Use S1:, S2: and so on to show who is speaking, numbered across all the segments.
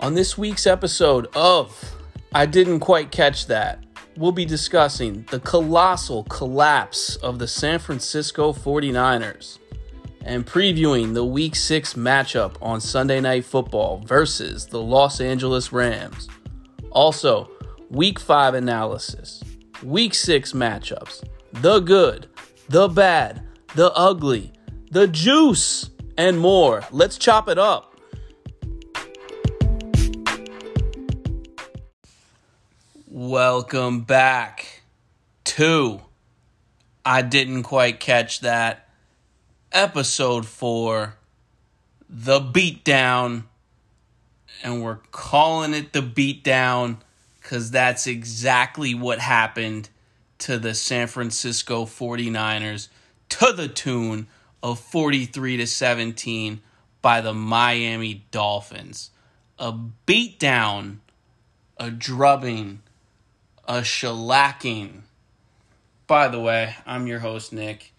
S1: On this week's episode of I Didn't Quite Catch That, we'll be discussing the colossal collapse of the San Francisco 49ers and previewing the Week 6 matchup on Sunday Night Football versus the Los Angeles Rams. Also, Week 5 analysis, Week 6 matchups, the good, the bad, the ugly, the juice, and more. Let's chop it up. Welcome back to I Didn't Quite Catch That. Episode 4 The Beatdown. And we're calling it The Beatdown because that's exactly what happened to the San Francisco 49ers to the tune of 43 to 17 by the Miami Dolphins. A beatdown, a drubbing a shellacking. By the way, I'm your host, Nick.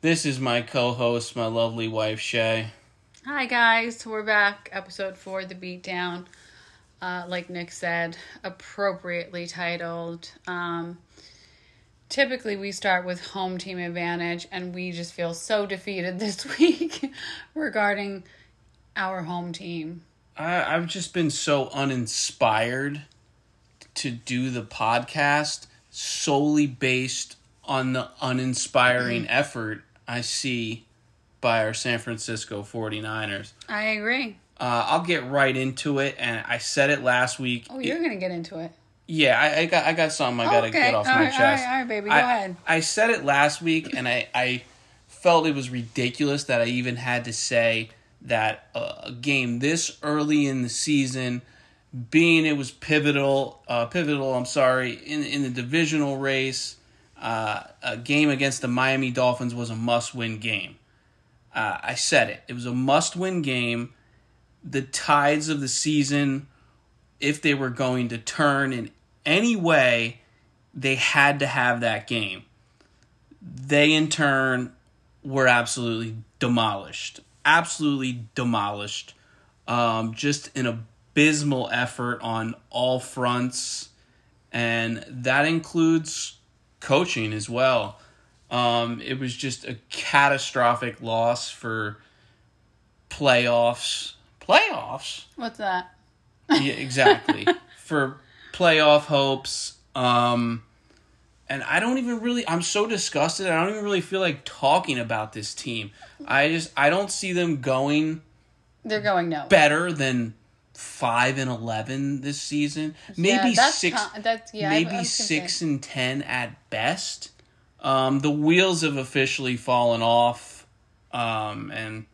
S1: This is my co host, my lovely wife, Shay.
S2: Hi, guys. We're back. Episode four, The Beatdown. Uh, like Nick said, appropriately titled. Um, typically, we start with home team advantage, and we just feel so defeated this week regarding our home team.
S1: I, I've just been so uninspired to do the podcast solely based on the uninspiring mm-hmm. effort I see by our San Francisco 49ers.
S2: I agree.
S1: Uh, I'll get right into it, and I said it last week.
S2: Oh, you're it, gonna get into it.
S1: Yeah, I, I, got I got something I gotta okay. get off
S2: all
S1: my
S2: right,
S1: chest.
S2: All right, all right, baby, go
S1: I,
S2: ahead.
S1: I said it last week, and I I felt it was ridiculous that I even had to say that a game this early in the season being it was pivotal, uh, pivotal. I'm sorry, in in the divisional race, uh, a game against the Miami Dolphins was a must-win game. Uh, I said it. It was a must-win game. The tides of the season, if they were going to turn in any way, they had to have that game. They in turn were absolutely demolished. Absolutely demolished. Um, just in a abysmal effort on all fronts, and that includes coaching as well. Um, it was just a catastrophic loss for playoffs. Playoffs?
S2: What's that?
S1: yeah, exactly. for playoff hopes. Um, and I don't even really I'm so disgusted. I don't even really feel like talking about this team. I just I don't see them going
S2: They're going no.
S1: better than five and eleven this season. Maybe
S2: yeah,
S1: six.
S2: Con- that's, yeah,
S1: maybe six and ten at best. Um, the wheels have officially fallen off, um, and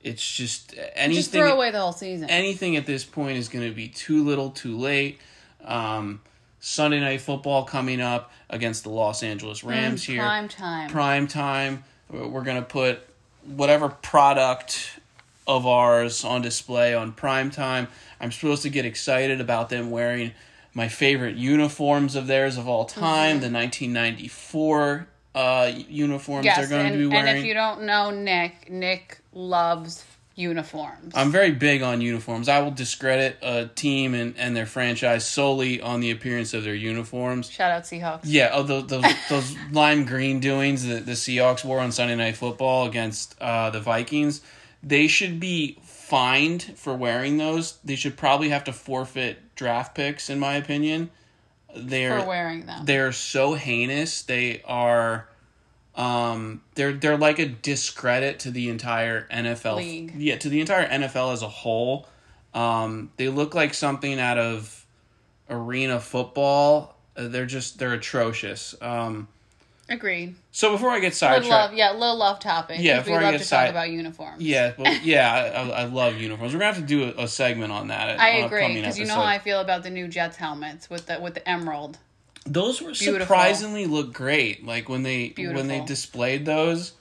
S1: it's just anything.
S2: Just throw away the whole season.
S1: Anything at this point is going to be too little, too late. Um, Sunday night football coming up against the Los Angeles Rams
S2: mm,
S1: here.
S2: Prime time.
S1: Prime time. We're going to put whatever product of ours on display on prime time. I'm supposed to get excited about them wearing my favorite uniforms of theirs of all time, mm-hmm. the 1994 uh, uniforms
S2: yes,
S1: they're going
S2: and,
S1: to be wearing.
S2: And if you don't know Nick, Nick loves uniforms.
S1: I'm very big on uniforms. I will discredit a team and, and their franchise solely on the appearance of their uniforms.
S2: Shout out Seahawks.
S1: Yeah, oh, those those, those lime green doings that the Seahawks wore on Sunday Night Football against uh, the Vikings they should be fined for wearing those. They should probably have to forfeit draft picks, in my opinion. They're
S2: for wearing them.
S1: They're so heinous. They are. Um, they're they're like a discredit to the entire NFL.
S2: League.
S1: Yeah, to the entire NFL as a whole. Um, they look like something out of arena football. Uh, they're just they're atrocious. Um,
S2: Agreed.
S1: So before I get sidetracked,
S2: love, yeah, little love topic.
S1: Yeah,
S2: we love to side- talk about uniforms.
S1: Yeah, well, yeah, I, I, love uniforms. We're gonna have to do a, a segment on that.
S2: I agree because you know how I feel about the new Jets helmets with the with the emerald.
S1: Those were Beautiful. surprisingly look great. Like when they Beautiful. when they displayed those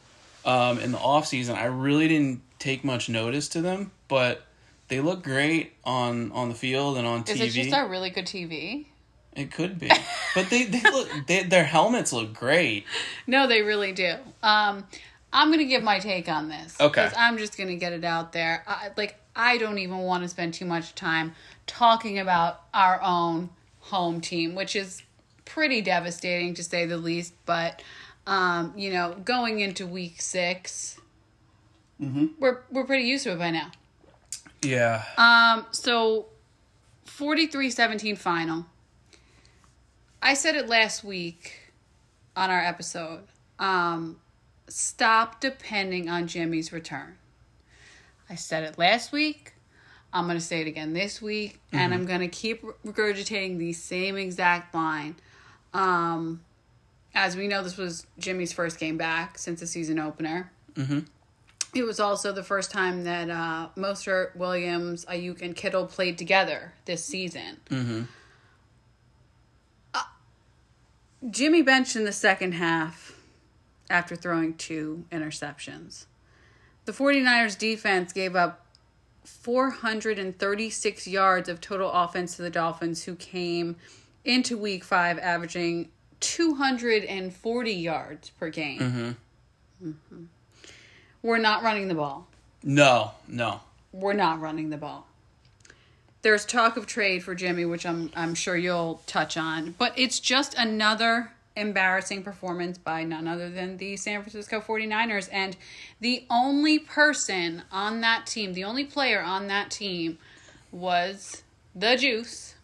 S1: um, in the off season, I really didn't take much notice to them, but they look great on on the field and on TV. Is
S2: it just a really good TV?
S1: It could be, but they they look they, their helmets look great.
S2: No, they really do. Um, I'm gonna give my take on this.
S1: Okay.
S2: I'm just gonna get it out there. I, like I don't even want to spend too much time talking about our own home team, which is pretty devastating to say the least. But um, you know, going into week 6
S1: Mm-hmm.
S2: we're we're pretty used to it by now.
S1: Yeah.
S2: Um, so 43-17 final. I said it last week on our episode. Um, stop depending on Jimmy's return. I said it last week. I'm going to say it again this week, and I'm going to keep regurgitating the same exact line. Um, as we know, this was Jimmy's first game back since the season opener.
S1: Mhm.
S2: It was also the first time that uh, Mostert, Williams, Aiyuk, and Kittle played together this season.
S1: Mm-hmm.
S2: Jimmy benched in the second half after throwing two interceptions. The 49ers defense gave up 436 yards of total offense to the Dolphins, who came into week five averaging 240 yards per game.
S1: Mm-hmm.
S2: Mhm. We're not running the ball.
S1: No, no.
S2: We're not running the ball. There's talk of trade for Jimmy, which I'm I'm sure you'll touch on, but it's just another embarrassing performance by none other than the San Francisco 49ers and the only person on that team, the only player on that team was the Juice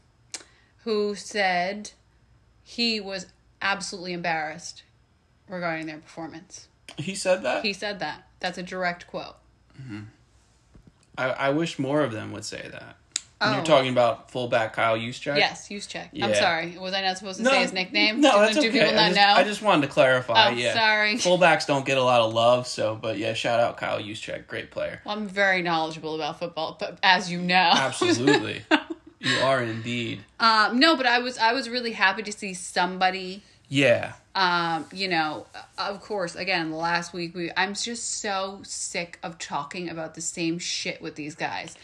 S2: who said he was absolutely embarrassed regarding their performance.
S1: He said that.
S2: He said that. That's a direct quote. Hmm.
S1: I, I wish more of them would say that.
S2: Oh.
S1: You're talking about fullback Kyle Juszczyk.
S2: Yes, Juszczyk. I'm sorry. Was I not supposed to say his nickname?
S1: No,
S2: do,
S1: that's
S2: do
S1: okay.
S2: people
S1: I
S2: not
S1: just,
S2: know?
S1: I just wanted to clarify.
S2: Oh,
S1: yeah,
S2: sorry.
S1: Fullbacks don't get a lot of love, so but yeah, shout out Kyle Juszczyk, great player.
S2: Well, I'm very knowledgeable about football, but as you know,
S1: Absolutely, you are indeed.
S2: um, no, but I was I was really happy to see somebody.
S1: Yeah,
S2: Um, you know, of course, again, last week we I'm just so sick of talking about the same shit with these guys.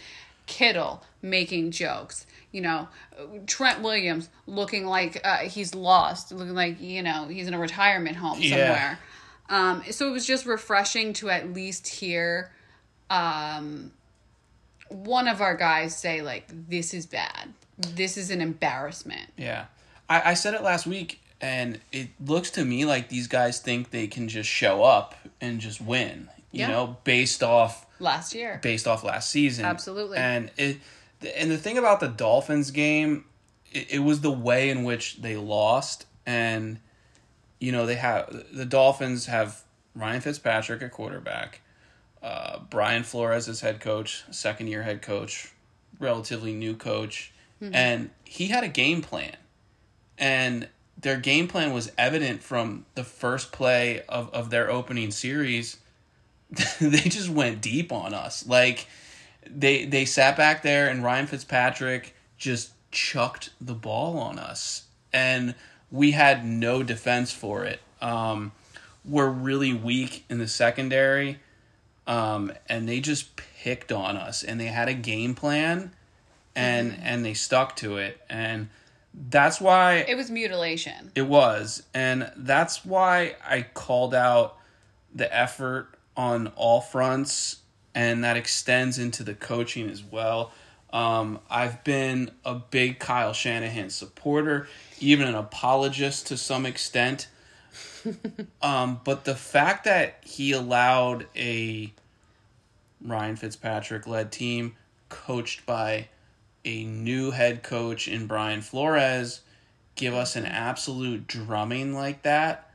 S2: Kittle making jokes, you know, Trent Williams looking like uh, he's lost, looking like you know he's in a retirement home
S1: Yeah.
S2: somewhere. Um, so it was just refreshing to at least hear um, one of our guys say like, "This is bad. This is an embarrassment."
S1: yeah. I, I said it last week, and it looks to me like these guys think they can just show up and just win. You
S2: Yeah.
S1: know, based off
S2: Last year,
S1: based off last season.
S2: Absolutely.
S1: And it and the thing about the Dolphins game, it, it was the way in which they lost and you know, they have the Dolphins have Ryan Fitzpatrick at quarterback, uh, Brian Flores as head coach, second year head coach, relatively new coach, and he had a game plan. And their game plan was evident from the first play of, of their opening series they just went deep on us. Like they they sat back there and Ryan Fitzpatrick just chucked the ball on us and we had no defense for it. Um, we're really weak in the secondary um, and they just picked on us and they had a game plan and and they stuck to it and that's why
S2: it was mutilation.
S1: it was. And that's why I called out the effort on all fronts, and that extends into the coaching as well. Um, I've been a big Kyle Shanahan supporter, even an apologist to some extent. um, but the fact that he allowed a Ryan Fitzpatrick led team coached by a new head coach in Brian Flores give us an absolute drumming like that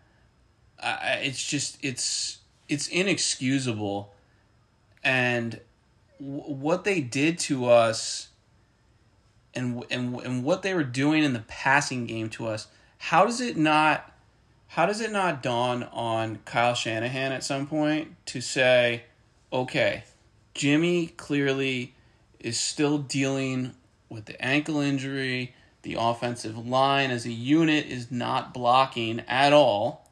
S1: it's just it's it's inexcusable and w- what they did to us and and and what they were doing in the passing game to us how does it not how does it not dawn on Kyle Shanahan at some point to say okay Jimmy clearly is still dealing with the ankle injury. The offensive line as a unit is not blocking at all.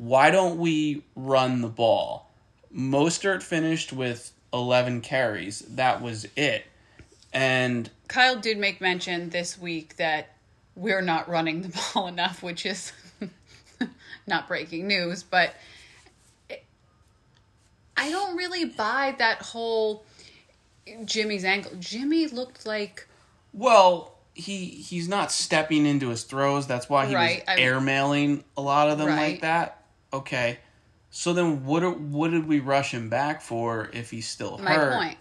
S1: Why don't we run the ball? Mostert finished with 11 carries. That was it. And
S2: Kyle did make mention this week that we're not running the ball enough, which is not breaking news, but it- I don't really buy that whole Jimmy's ankle. Jimmy looked like
S1: Well, he he's not stepping into his throws. That's why he
S2: Right,
S1: was
S2: I-
S1: airmailing a lot of them like that. Okay. So then what are, what did we rush him back for if he's still
S2: my
S1: hurt?
S2: point.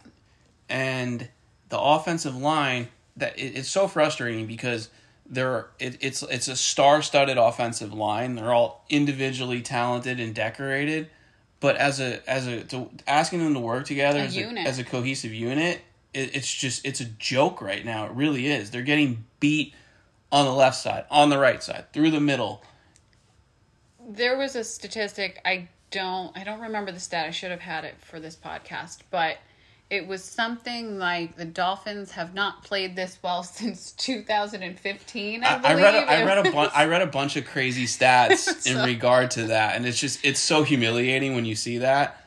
S1: And the offensive line that it, it's so frustrating because they're it, it's it's a star-studded offensive line. They're all individually talented and decorated, but as a as a to, asking them to work together
S2: A
S1: as. A, as a cohesive unit, it, it's just it's a joke right now. It really is. They're getting beat on the left side, on the right side, through the middle.
S2: There was a statistic I don't I don't remember the stat. I should have had it for this podcast, but it was something like the Dolphins have not played this well since 2015. I,
S1: I, I read a, I read a bunch I read a bunch of crazy stats in regard to that, and it's just it's so humiliating when you see that.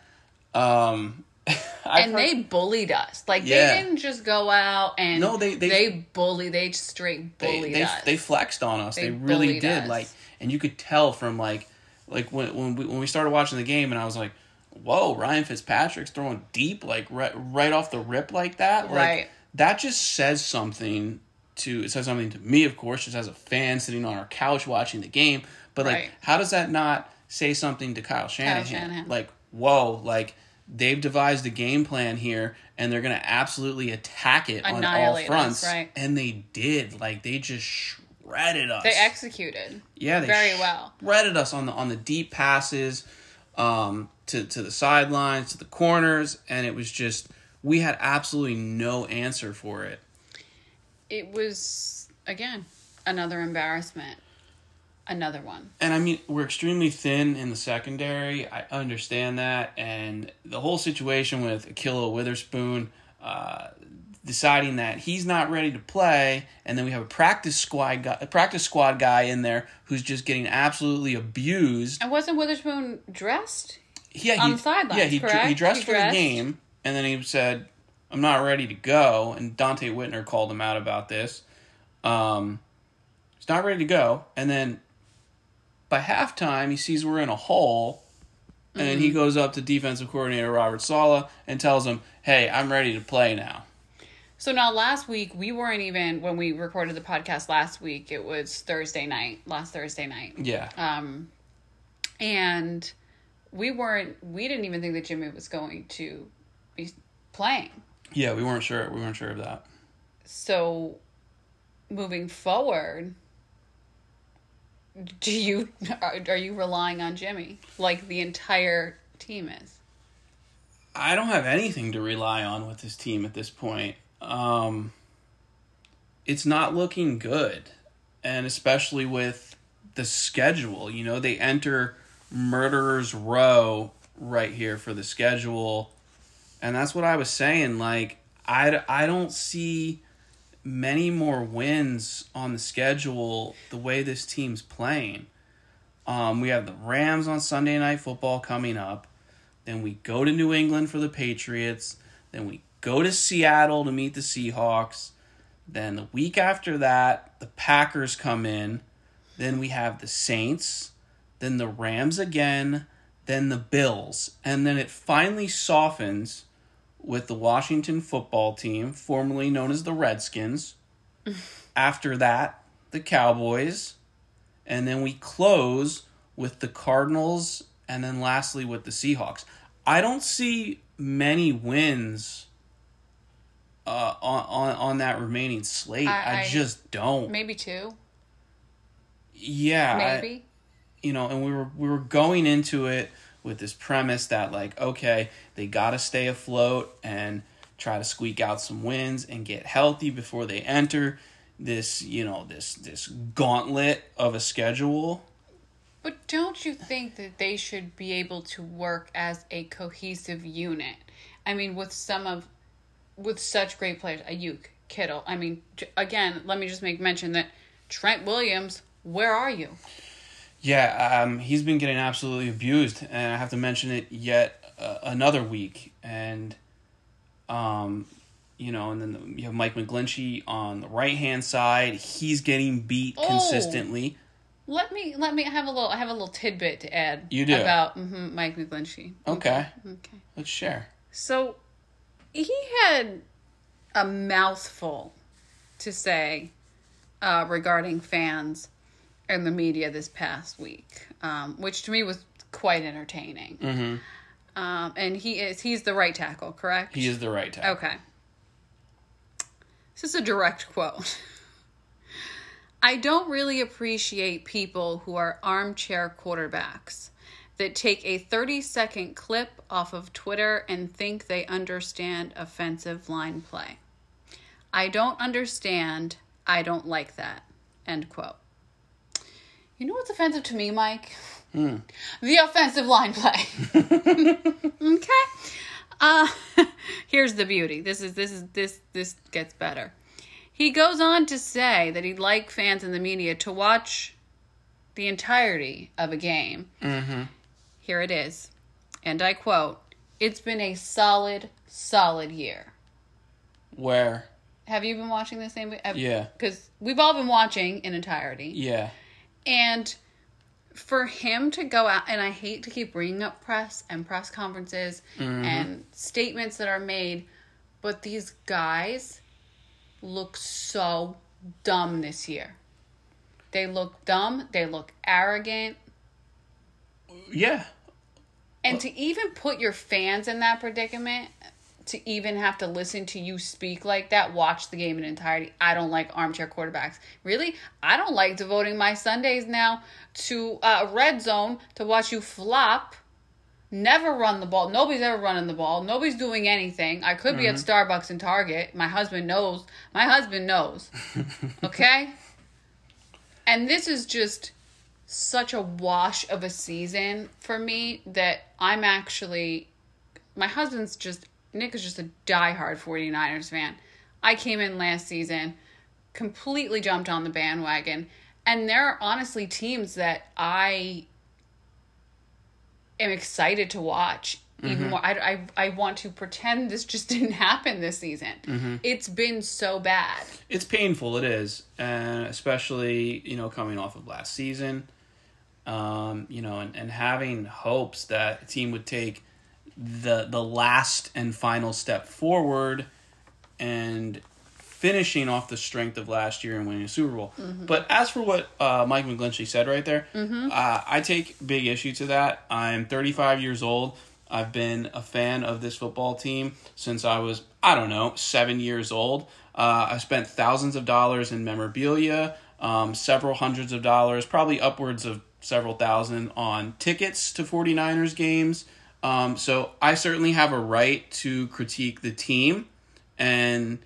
S1: Um,
S2: and
S1: heard-
S2: they bullied us. Like
S1: Yeah.
S2: they didn't just go out and
S1: No, they- they-
S2: they bully. They straight
S1: they
S2: bullied
S1: they,
S2: us.
S1: they flexed on us. They,
S2: They
S1: really did.
S2: us.
S1: Like, and you could tell from like like when when we, when we started watching the game, and I was like, "Whoa, Ryan Fitzpatrick's throwing deep like right right off the rip like that." Like,
S2: Right.
S1: That just says something to it says something to me, of course, just as a fan sitting on our couch watching the game. But like,
S2: Right.
S1: how does that not say something to Kyle Shanahan?
S2: Shanahan.
S1: Like, whoa, like. They've devised a game plan here, and they're gonna absolutely attack it on all
S2: Annihilate us,
S1: fronts.
S2: right.
S1: And they did. Like they just shredded us.
S2: They executed.
S1: yeah, they
S2: very well.
S1: Shredded us on the on the deep passes, um, to to the sidelines, to the corners, and it was just we had absolutely no answer for it.
S2: It was again another embarrassment. Another one.
S1: And I mean, we're extremely thin in the secondary. I understand that, and the whole situation with Ahkello Witherspoon. Uh, deciding that he's not ready to play, and then we have a practice squad guy, a practice squad guy in there who's just getting absolutely abused.
S2: And wasn't Witherspoon dressed?
S1: Yeah,
S2: on
S1: he,
S2: the sidelines,
S1: Yeah, he, he dressed
S2: He
S1: for
S2: dressed?
S1: the game, and then he said, "I'm not ready to go." And Donte Whitner called him out about this. Um, he's not ready to go, and then by halftime, he sees we're in a hole, and
S2: Mm-hmm.
S1: he goes up to defensive coordinator Robert Saleh and tells him, "Hey, I'm ready to play now."
S2: So now last week we weren't even when we recorded the podcast last week. It was Thursday night, last Thursday night.
S1: Yeah,
S2: Um, and we weren't. We didn't even think that Jimmy was going to be playing.
S1: yeah, we weren't sure. We weren't sure of that.
S2: So, moving forward, do you are, are you relying on Jimmy like the entire team is?
S1: I don't have anything to rely on with this team at this point. Um, it's not looking good, and especially with the schedule. You know, they enter Murderers Row right here for the schedule, and that's what I was saying. Like, I I don't see many more wins on the schedule the way this team's playing. Um, we have the Rams on Sunday Night Football coming up. Then we go to New England for the Patriots. Then we go to Seattle to meet the Seahawks. Then the week after that, the Packers come in. Then we have the Saints. Then the Rams again. Then the Bills. And then it finally softens with the Washington football team, formerly known as the Redskins. after that, the Cowboys. And then we close with the Cardinals and then lastly with the Seahawks. I don't see many wins uh, on, on on that remaining slate. I,
S2: I- I-
S1: just don't.
S2: Maybe two,
S1: yeah, I-
S2: maybe.
S1: you know, and we were we were going into it with this premise that like, okay, they got to stay afloat and try to squeak out some wins and get healthy before they enter this, you know, this this gauntlet of a schedule.
S2: But don't you think that they should be able to work as a cohesive unit? I mean, with some of, with such great players, Aiyuk, Kittle. I mean, again, let me just make mention that Trent Williams. Where are you?
S1: Yeah, um, he's been getting absolutely abused, and I have to mention it yet uh, another week. And, um, you know, and then you have Mike McGlinchey on the right hand side. He's getting beat
S2: Oh.
S1: consistently.
S2: Let me let me have a little I have a little tidbit to add.
S1: You do?
S2: about mhm, Mike McGlinchey.
S1: Okay.
S2: Okay.
S1: Let's share.
S2: So he had a mouthful to say uh, regarding fans and the media this past week, um, which to me was quite entertaining.
S1: Mm-hmm.
S2: Um, and he is he's the right tackle, correct?
S1: He is the right tackle.
S2: Okay. This is a direct quote. I don't really appreciate people who are armchair quarterbacks that take a 30 second clip off of Twitter and think they understand offensive line play. I don't understand. I don't like that. End quote. You know what's offensive to me, Mike? The offensive line play. okay. Uh here's the beauty. This is this is this this gets better. He goes on to say that he'd like fans in the media to watch the entirety of a game.
S1: Mm-hmm.
S2: Here it is. And I quote, It's been a solid, solid year.
S1: Where?
S2: Have you been watching the same?
S1: Yeah.
S2: Because we've all been watching in entirety.
S1: Yeah.
S2: And for him to go out, and I hate to keep bringing up press and press conferences mm-hmm. and statements that are made, but these guys look so dumb this year. They look dumb, they look arrogant,
S1: Yeah.
S2: and to even put your fans in that predicament, to even have to listen to you speak like that, watch the game in entirety. I don't like armchair quarterbacks. Really, I don't like devoting my Sundays now to uh, red zone to watch you flop. Never run the ball. Nobody's ever running the ball. Nobody's doing anything. I could be at Starbucks and Target. My husband knows. My husband knows. Okay? And this is just such a wash of a season for me that I'm actually my husband's just Nick is just a diehard 49ers fan. I came in last season, completely jumped on the bandwagon, and there are honestly teams that I am excited to watch. Even more, I, I, I want to pretend this just didn't happen this season. It's been so bad.
S1: It's painful. It is, and especially you know coming off of last season, um, you know, and, and having hopes that a team would take the the last and final step forward, and finishing off the strength of last year and winning a Super Bowl. But as for what uh, Mike McGlinchey said right there, uh, I take big issue to that. I'm 35 years old. I've been a fan of this football team since I was, I don't know, seven years old. Uh, I spent thousands of dollars in memorabilia, um, several hundreds of dollars, probably upwards of several thousand on tickets to 49ers games. Um, so I certainly have a right to critique the team and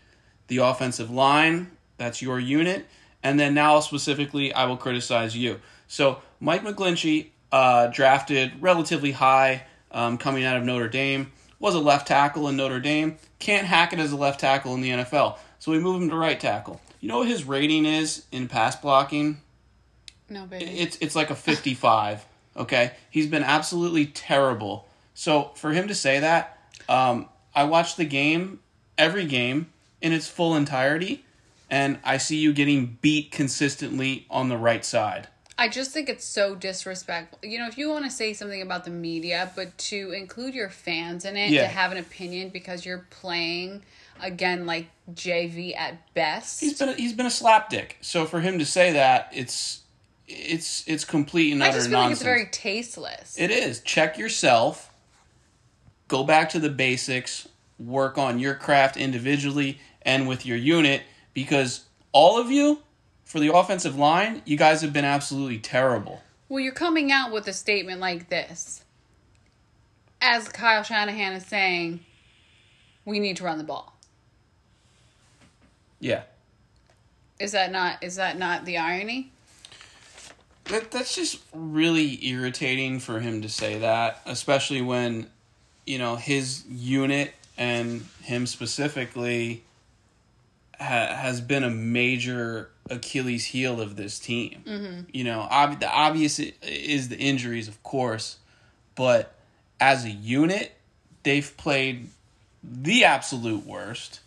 S1: the offensive line. That's your unit. And then now specifically, I will criticize you. So Mike McGlinchey, uh, drafted relatively high um, coming out of Notre Dame, was a left tackle in Notre Dame. Can't hack it as a left tackle in the NFL. So we move him to right tackle. You know what his rating is in pass blocking?
S2: No baby.
S1: It's it's like a 55. Okay, he's been absolutely terrible. So for him to say that, um, I watched the game, every game in its full entirety, and I see you getting beat consistently on the right side.
S2: I just think it's so disrespectful. You know, if you want to say something about the media, but to include your fans in it,
S1: Yeah.
S2: to have an opinion because you're playing again like JV at best.
S1: He's been a, he's been a slapdick. So for him to say that, it's it's it's complete and
S2: I just feel like it's very tasteless.
S1: It is. Check yourself. Go back to the basics. Work on your craft individually and with your unit because all of you, for the offensive line, you guys have been absolutely terrible.
S2: Well, you're coming out with a statement like this. As Kyle Shanahan is saying, we need to run the ball.
S1: Yeah.
S2: Is that not is that not the irony?
S1: That, that's just really irritating for him to say that, especially when, you know, his unit and him specifically ha- has been a major Achilles heel of this team. Mm-hmm. You know, ob- the obvious is the injuries, of course, but as a unit, they've played the absolute worst.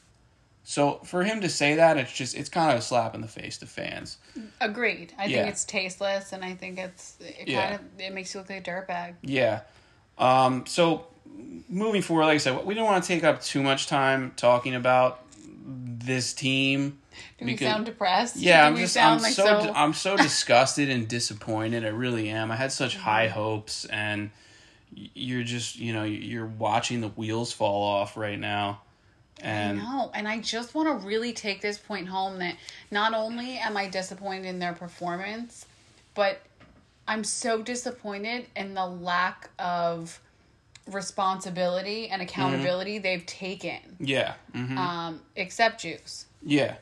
S1: So for him to say that, it's just it's kind of a slap in the face to fans.
S2: Agreed. I
S1: Yeah.
S2: think it's tasteless and I think it's it
S1: Yeah.
S2: kind of it makes you look like a dirtbag.
S1: Yeah. Um, so moving forward, like I said, we didn't want to take up too much time talking about this team.
S2: Do we sound depressed?
S1: Yeah,
S2: Do
S1: I'm just
S2: sound
S1: I'm
S2: like
S1: so, I'm so disgusted and disappointed. I really am. I had such high mm-hmm. hopes, and you're just you know you're watching the wheels fall off right now. And
S2: No, and I just want to really take this point home that not only am I disappointed in their performance, but I'm so disappointed in the lack of responsibility and accountability they've taken.
S1: yeah, hmm
S2: Um, except Juice.
S1: yeah.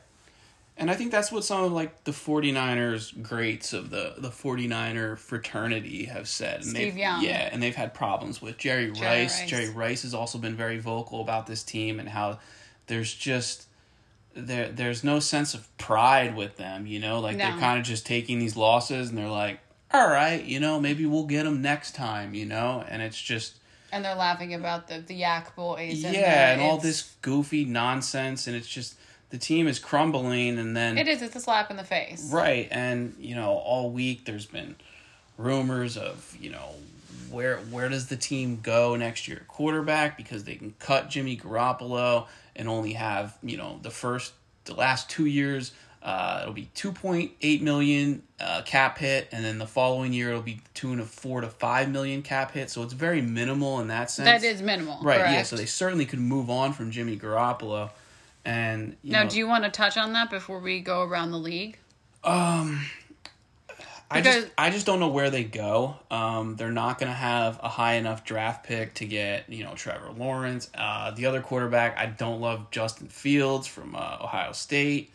S1: And I think that's what some of like the 49ers greats of the the 49er fraternity have said. And
S2: Steve
S1: they've,
S2: Young.
S1: Yeah, and they've had problems with Jerry,
S2: Jerry
S1: Rice.
S2: Rice.
S1: Jerry Rice has also been very vocal about this team and how there's just there there's no sense of pride with them, you know? Like they're kind of just taking these losses and they're like, "All right, you know, maybe we'll get them next time," you know? And it's just
S2: And they're laughing about the, the Yak Boys. And
S1: yeah, and all this goofy nonsense and it's just the team is crumbling and then
S2: It is, it's a slap in the face.
S1: Right, and you know, all week there's been rumors of you know where where does the team go next year quarterback because they can cut Jimmy Garoppolo and only have you know the first the last two years uh, it'll be two point eight million uh, cap hit and then the following year it'll be tune of four to five million cap hit so it's very minimal in that sense.
S2: That is minimal.
S1: right. Yeah, so they certainly could move on from Jimmy Garoppolo, and you
S2: Now,
S1: know,
S2: do you want to touch on that before we go around the league?
S1: Um, I
S2: Because-
S1: just I just don't know where they go. Um, they're not going to have a high enough draft pick to get you know Trevor Lawrence. Uh, the other quarterback, I don't love Justin Fields from uh, Ohio State.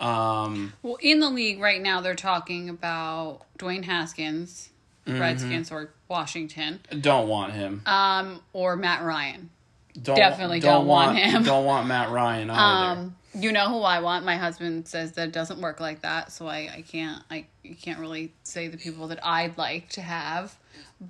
S1: Um,
S2: Well, in the league right now, they're talking about Dwayne Haskins,
S1: Mm-hmm.
S2: Redskins or Washington,
S1: don't want him.
S2: um, or Matt Ryan.
S1: Don't,
S2: definitely don't want him.
S1: Don't want Matt Ryan either.
S2: Um, you know who I want. My husband says that it doesn't work like that, so I, I can't I can't really say the people that I'd like to have,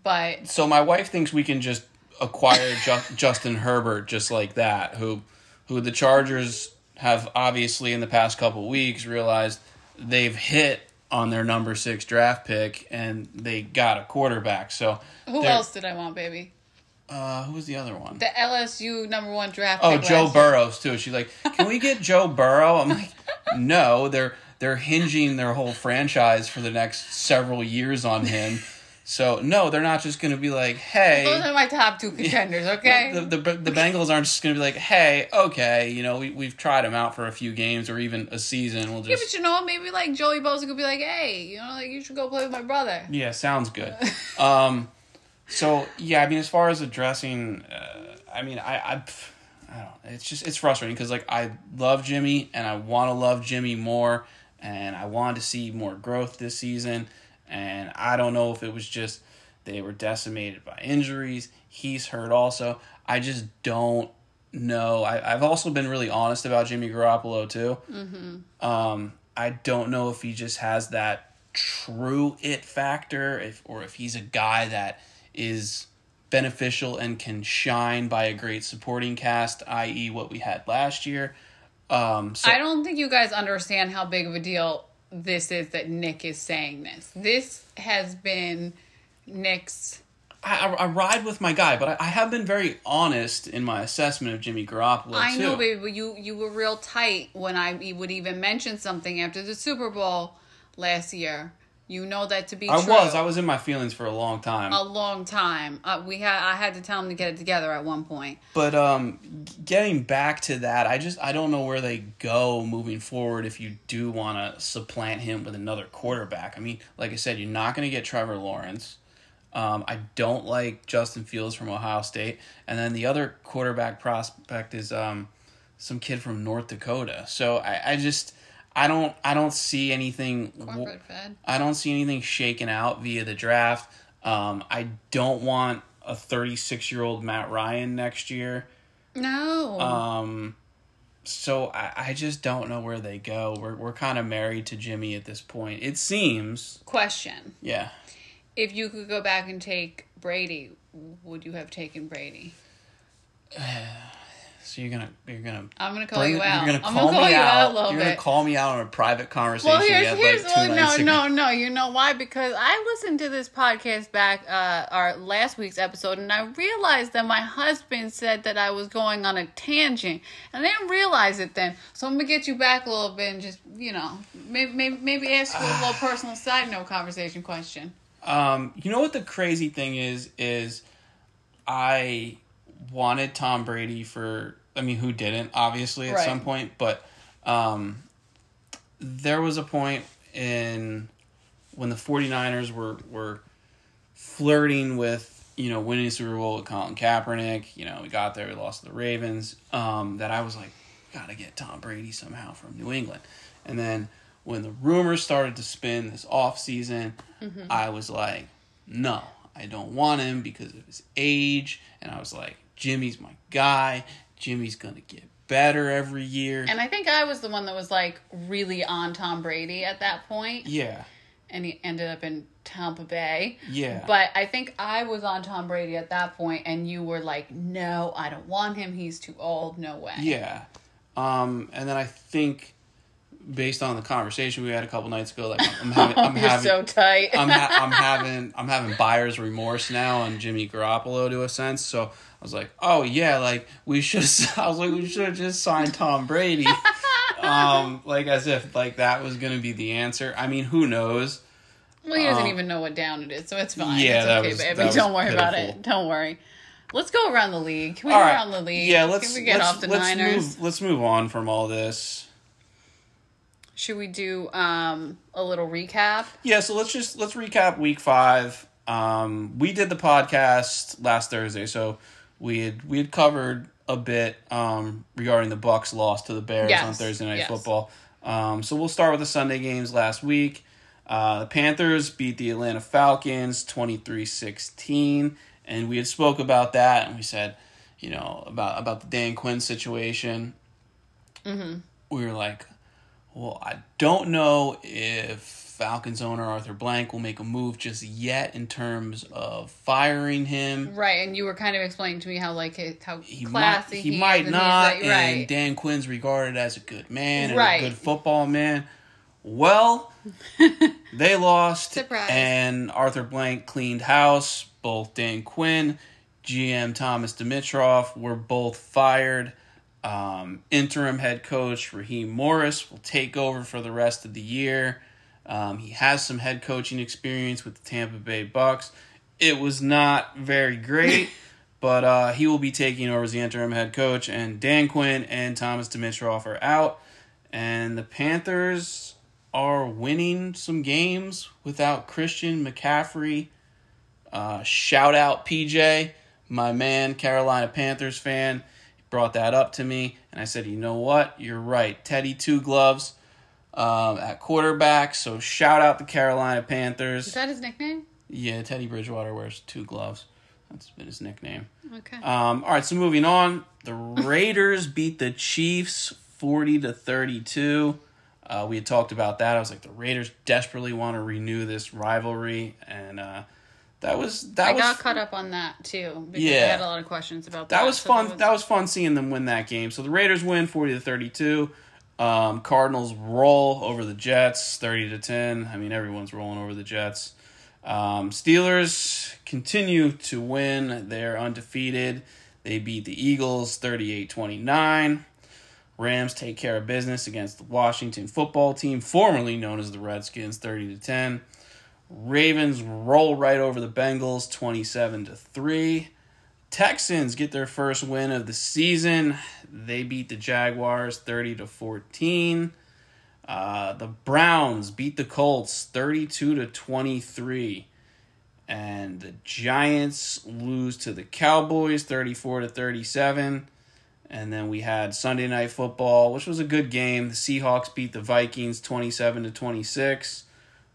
S2: but
S1: so my wife thinks we can just acquire Justin Herbert just like that, who who the Chargers have obviously in the past couple weeks realized they've hit on their number six draft pick and they got a quarterback. So
S2: who else did I want, baby?
S1: Uh, who was the other one?
S2: The LSU number one draft.
S1: Oh, Joe. Burrows too. She's like, "Can we get Joe Burrow?" I'm like, "No, they're they're hinging their whole franchise for the next several years on him." So no, they're not just going to be like, "Hey."
S2: Those are my top two contenders. Okay.
S1: The, the the Bengals aren't just going to be like, "Hey, okay, you know, we we've tried him out for a few games or even a season. We'll just."
S2: yeah, but you know? Maybe like Joey Bosa could be like, hey, you know, like you should go play with my brother.
S1: Yeah, sounds good. um, so yeah, I mean, as far as addressing, uh, I mean, I, I, I don't. Know. It's just it's frustrating because like I love Jimmy and I want to love Jimmy more, and I wanted to see more growth this season, and I don't know if it was just they were decimated by injuries. He's hurt also. I just don't know. I, I've also been really honest about Jimmy Garoppolo too. Mm-hmm. Um, I don't know if he just has that true it factor, if or if he's a guy that is beneficial and can shine by a great supporting cast, i.e., what we had last year. Um, so
S2: I don't think you guys understand how big of a deal this is that Nick is saying this. This has been Nick's.
S1: I, I, I ride with my guy, but I, I have been very honest in my assessment of Jimmy Garoppolo
S2: I
S1: too.
S2: know, baby, but you you were real tight when I would even mention something after the Super Bowl last year. You know that to be true.
S1: I
S2: true.
S1: was I was in my feelings for a long time.
S2: a long time. Uh, we had I had to tell him to get it together at one point.
S1: But um, getting back to that, I just I don't know where they go moving forward if you do want to supplant him with another quarterback. I mean, like I said, you're not going to get Trevor Lawrence. Um, I don't like Justin Fields from Ohio State, and then the other quarterback prospect is um, some kid from North Dakota. So I, I just I don't I don't see anything.
S2: Corporate Fed.
S1: I don't see anything shaken out via the draft. Um, I don't want a 36 year old Matt Ryan next year.
S2: No.
S1: Um, so I, I just don't know where they go. We're we're kind of married to Jimmy at this point. It seems.
S2: Question:
S1: Yeah.
S2: If you could go back and take Brady, would you have taken Brady?
S1: So you're gonna you're gonna
S2: I'm gonna call
S1: bring-
S2: you out.
S1: You're gonna
S2: I'm
S1: call
S2: gonna call
S1: me
S2: you out
S1: out.
S2: a little
S1: you're
S2: bit.
S1: gonna call me out on a private conversation.
S2: Well, here's here's
S1: like,
S2: well, no
S1: ago.
S2: no no. You know why? Because I listened to this podcast back uh our last week's episode, and I realized that my husband said that I was going on a tangent, and I didn't realize it then. So I'm gonna get you back a little bit and just you know maybe maybe, maybe ask you a little personal side note conversation question.
S1: Um, you know what the crazy thing is? Is I wanted Tom Brady for. I mean, who didn't? Obviously, at
S2: Right.
S1: some point, but um, there was a point in when the 49ers were were flirting with you know winning the Super Bowl with Colin Kaepernick. You know, we got there, we lost to the Ravens. Um, that I was like, gotta get Tom Brady somehow from New England, and then when the rumors started to spin this off season, I was like, no, I don't want him because of his age, and I was like, Jimmy's my guy. Jimmy's gonna get better every year.
S2: And I think I was the one that was like really on Tom Brady at that point,
S1: yeah,
S2: and he ended up in Tampa Bay.
S1: yeah.
S2: But I think I was on Tom Brady at that point, and you were like, "No, I don't want him. He's too old. No way."
S1: Yeah. Um, and then I think, based on the conversation we had a couple nights ago, like I'm having, I'm
S2: You're
S1: having,
S2: so tight.
S1: I'm, ha- I'm having, I'm having buyer's remorse now on Jimmy Garoppolo to a sense. So I was like, oh yeah, like we should. I was like, we should have just signed Tom Brady. um, like as if like that was gonna be the answer. I mean, who knows?
S2: well, he doesn't
S1: um,
S2: even know what down it is, so it's fine.
S1: Yeah,
S2: it's
S1: that
S2: okay,
S1: was-
S2: baby. Don't worry about it. Don't worry. Let's go around the league. Can we
S1: All
S2: go
S1: right.
S2: around the league?
S1: Yeah, let's
S2: Can we get off the
S1: let's
S2: Niners?
S1: move. Let's move on from all this.
S2: Should we do um a little recap?
S1: Yeah, so let's just let's recap week five. Um, we did the podcast last Thursday, so we had we had covered a bit um, regarding the Bucks loss to the Bears
S2: Yes,
S1: on Thursday Night
S2: yes.
S1: Football. Um, so we'll start with the Sunday games last week. Uh, the Panthers beat the Atlanta Falcons 23-16, and we had spoke about that, and we said, you know, about about the Dan Quinn situation.
S2: Mm-hmm.
S1: We were like, well, I don't know if Falcons owner Arthur Blank will make a move just yet in terms of firing him.
S2: Right, and you were kind of explaining to me how like how
S1: He
S2: classy
S1: might, he
S2: is
S1: might
S2: and
S1: not,
S2: like-
S1: and. Dan Quinn's regarded as a good man and
S2: Right.
S1: a good football man. Well, they lost,
S2: Surprise.
S1: and Arthur Blank cleaned house. Both Dan Quinn, GM Thomas Dimitroff were both fired. Um, interim head coach Raheem Morris will take over for the rest of the year. Um, he has some head coaching experience with the Tampa Bay Bucks. It was not very great, but uh, he will be taking over as the interim head coach. And Dan Quinn and Thomas Dimitroff are out, and the Panthers are winning some games without Christian McCaffrey. Uh, shout out PJ, my man, Carolina Panthers fan. He brought that up to me, and I said, you know what? You're right. Teddy Two Gloves um, at quarterback. So shout out the Carolina Panthers.
S2: Is that his nickname?
S1: Yeah, Teddy Bridgewater wears two gloves. That's been his nickname.
S2: Okay.
S1: Um, all right, so moving on, the Raiders beat the Chiefs forty to thirty-two. Uh, we had talked about that. I was like, the Raiders desperately want to renew this rivalry, and uh, that was that
S2: I
S1: was
S2: got caught up on that too because I had a lot of questions about that.
S1: that was
S2: so
S1: fun. That was fun seeing them win that game. So the Raiders win forty to thirty-two. Um, Cardinals roll over the Jets thirty to ten. I mean, everyone's rolling over the Jets. Um, Steelers continue to win. They're undefeated. They beat the Eagles 38 29. Rams take care of business against the Washington football team, formerly known as the Redskins, 30 to 10. Ravens roll right over the Bengals 27 to 3. Texans get their first win of the season. They beat the Jaguars 30 to 14. Uh, the Browns beat the Colts 32 to 23. And the Giants lose to the Cowboys 34 to 37. And then we had Sunday night football, which was a good game. The Seahawks beat the Vikings 27 to 26.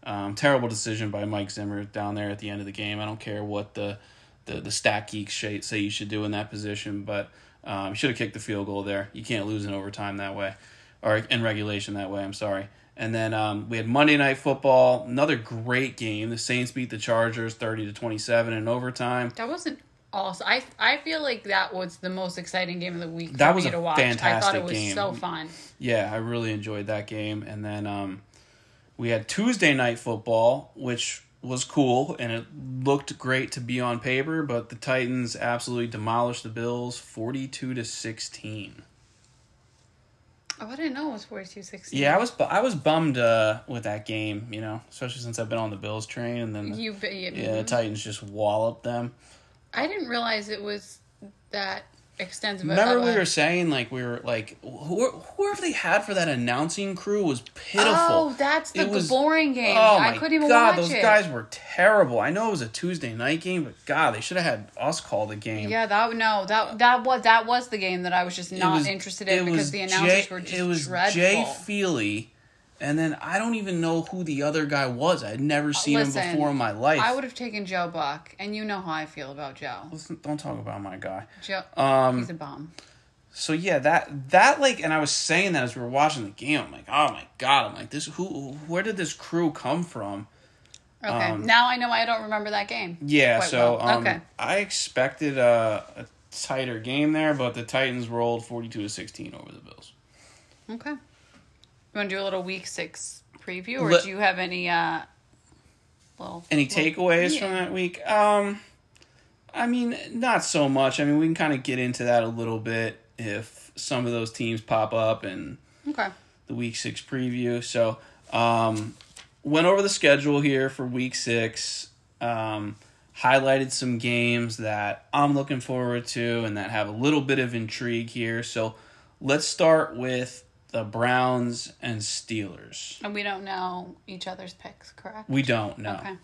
S1: Um, terrible decision by Mike Zimmer down there at the end of the game. I don't care what the the, the stat geeks say you should do in that position, but um, should have kicked the field goal there. You can't lose in overtime that way, or in regulation that way. I'm sorry. And then um, we had Monday Night Football, another great game. The Saints beat the Chargers 30 to 27 in overtime.
S2: That wasn't also I I feel like that was the most exciting game of the week.
S1: That
S2: for
S1: was
S2: me
S1: a
S2: to watch. I thought
S1: fantastic
S2: it was
S1: game.
S2: so fun.
S1: Yeah, I really enjoyed that game. And then um, we had Tuesday night football, which was cool and it looked great to be on paper, but the Titans absolutely demolished the Bills 42 to 16.
S2: Oh, I didn't know it was forty two sixteen.
S1: Yeah, I was bu- I was bummed uh, with that game, you know, especially since I've been on the Bills train and then the,
S2: You, yeah,
S1: yeah, the Titans just walloped them.
S2: I didn't realize it was that extensive.
S1: Remember we were saying like we were like who whoever they had for that announcing crew was pitiful.
S2: Oh, that's the
S1: was-
S2: boring game.
S1: Oh
S2: I
S1: my
S2: couldn't even
S1: god, those
S2: it.
S1: guys were terrible. I know it was a Tuesday night game, but God, they should have had us call the game.
S2: Yeah, that no, that that was that was the game that I was just not
S1: was-
S2: interested in because the announcers
S1: Jay-
S2: were just
S1: It was
S2: dreadful.
S1: Jay Feely, and then I don't even know who the other guy was. I'd never seen
S2: listen,
S1: him before in my life.
S2: I would have taken Joe Buck, and you know how I feel about Joe.
S1: Listen, don't talk about my guy.
S2: Joe,
S1: Um,
S2: he's a bum.
S1: So yeah, that that like, and I was saying that as we were watching the game. I'm like, oh my god, I'm like, this who, where did this crew come from?
S2: Okay,
S1: um,
S2: now I know I don't remember that game.
S1: Yeah, so
S2: well.
S1: um,
S2: Okay.
S1: I expected a, a tighter game there, but the Titans rolled 42 to 16 over the Bills.
S2: Okay, you want to do a little week six preview, or
S1: Let-
S2: do you have any uh, little
S1: Any takeaways
S2: Yeah.
S1: from that week? Um, I mean, not so much. I mean, we can kind of get into that a little bit if some of those teams pop up and
S2: Okay,
S1: the week six preview. So, um, went over the schedule here for week six. Um, highlighted some games that I'm looking forward to and that have a little bit of intrigue here. So, let's start with the Browns and Steelers.
S2: and we don't know each other's picks, correct?
S1: We don't know.
S2: Okay,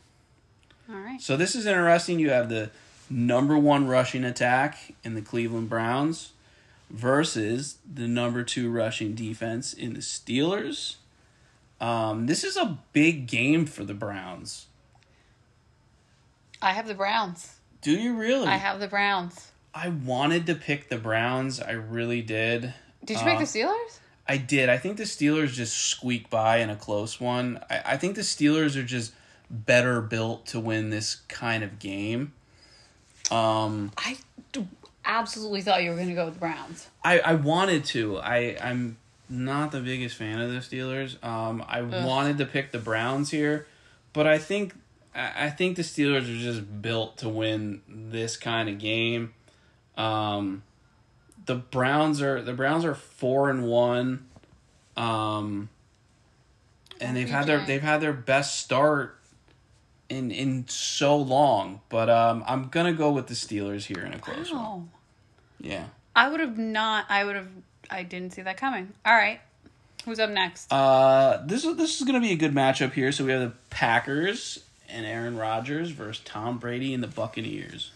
S2: all right.
S1: So this is interesting. You have the number one rushing attack in the Cleveland Browns versus the number two rushing defense in the Steelers. Um, this is a big game for the Browns.
S2: I have the Browns.
S1: Do you really?
S2: I have the Browns.
S1: I wanted to pick the Browns. I really did.
S2: Did you
S1: Uh,
S2: pick the Steelers?
S1: I did. I think the Steelers just squeak by in a close one. I, I think the Steelers are just better built to win this kind of game. Um,
S2: I absolutely thought you were going to go with the Browns.
S1: I, I wanted to. I I'm not the biggest fan of the Steelers. Um, I wanted to pick the Browns here, but I think I think the Steelers are just built to win this kind of game. Um, the Browns are the Browns are four and one, um, and they've had their they've had their best start in in so long. But um, I'm gonna go with the Steelers here in a close one.
S2: Oh,
S1: Yeah.
S2: I would have not. I would have. I didn't see that coming. All right, who's up next?
S1: Uh, this is this is gonna be a good matchup here. So we have the Packers and Aaron Rodgers versus Tom Brady and the Buccaneers.